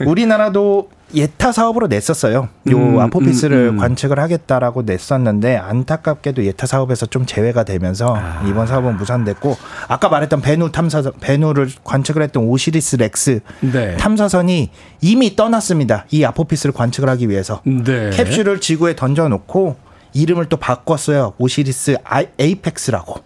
Speaker 9: 우리나라도 예타 사업으로 냈었어요. 요
Speaker 1: 음,
Speaker 9: 아포피스를
Speaker 1: 음, 음.
Speaker 9: 관측을 하겠다라고 냈었는데 안타깝게도 예타 사업에서 좀 제외가 되면서
Speaker 1: 아.
Speaker 9: 이번 사업은 무산됐고 아까 말했던 베누 탐사선 베누를 관측을 했던 오시리스 렉스
Speaker 1: 네.
Speaker 9: 탐사선이 이미 떠났습니다. 이 아포피스를 관측을 하기 위해서
Speaker 1: 네.
Speaker 9: 캡슐을 지구에 던져 놓고 이름을 또 바꿨어요. 오시리스 아이- 에이펙스라고.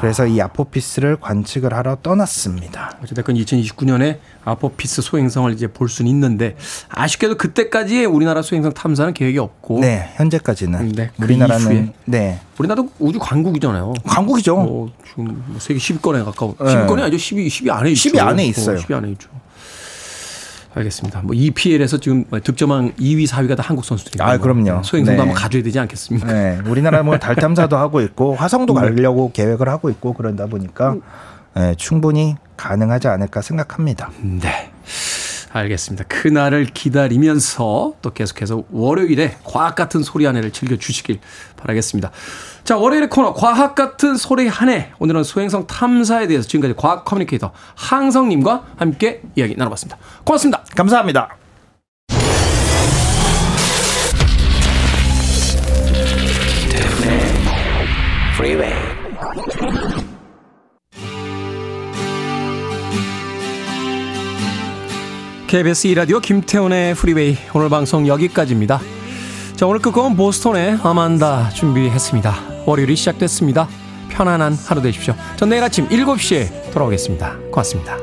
Speaker 9: 그래서 이 아포피스를 관측을 하러 떠났습니다.
Speaker 1: 어쨌든 2029년에 아포피스 소행성을 이제 볼 수는 있는데 아쉽게도 그때까지 우리나라 소행성 탐사는 계획이 없고
Speaker 9: 네, 현재까지는
Speaker 1: 네, 그
Speaker 9: 우리나라는
Speaker 1: 이후에.
Speaker 9: 네
Speaker 1: 우리나라도 우주 강국이잖아요.
Speaker 9: 강국이죠.
Speaker 1: 뭐 지금 뭐 세계 10위권에 가까운
Speaker 9: 네.
Speaker 1: 10위권이 아니죠. 10위 10위 안에 있죠.
Speaker 9: 10위 안에 있어요.
Speaker 1: 어, 10위 안에 있죠. 알겠습니다. 뭐 EPL에서 지금 득점왕 2위, 4위가 다 한국 선수들이니까
Speaker 9: 아, 그럼요.
Speaker 1: 소행성도
Speaker 9: 네.
Speaker 1: 한번 가져야 되지 않겠습니까?
Speaker 9: 네, 우리나라 뭐 달 탐사도 하고 있고 화성도
Speaker 1: 네.
Speaker 9: 가려고 계획을 하고 있고 그러다 보니까 네, 충분히 가능하지 않을까 생각합니다.
Speaker 1: 네. 알겠습니다. 그날을 기다리면서 또 계속해서 월요일에 과학 같은 소리 한 해를 즐겨주시길 바라겠습니다. 자, 월요일의 코너 과학 같은 소리 한 해. 오늘은 소행성 탐사에 대해서 지금까지 과학 커뮤니케이터 항성님과 함께 이야기 나눠봤습니다. 고맙습니다.
Speaker 9: 감사합니다.
Speaker 4: Freeway.
Speaker 1: KBS 2라디오 김태훈의 프리웨이 오늘 방송 여기까지입니다. 자, 오늘 끝곡은 보스톤의 아만다 준비했습니다. 월요일이 시작됐습니다. 편안한 하루 되십시오. 전 내일 아침 7시에 돌아오겠습니다. 고맙습니다.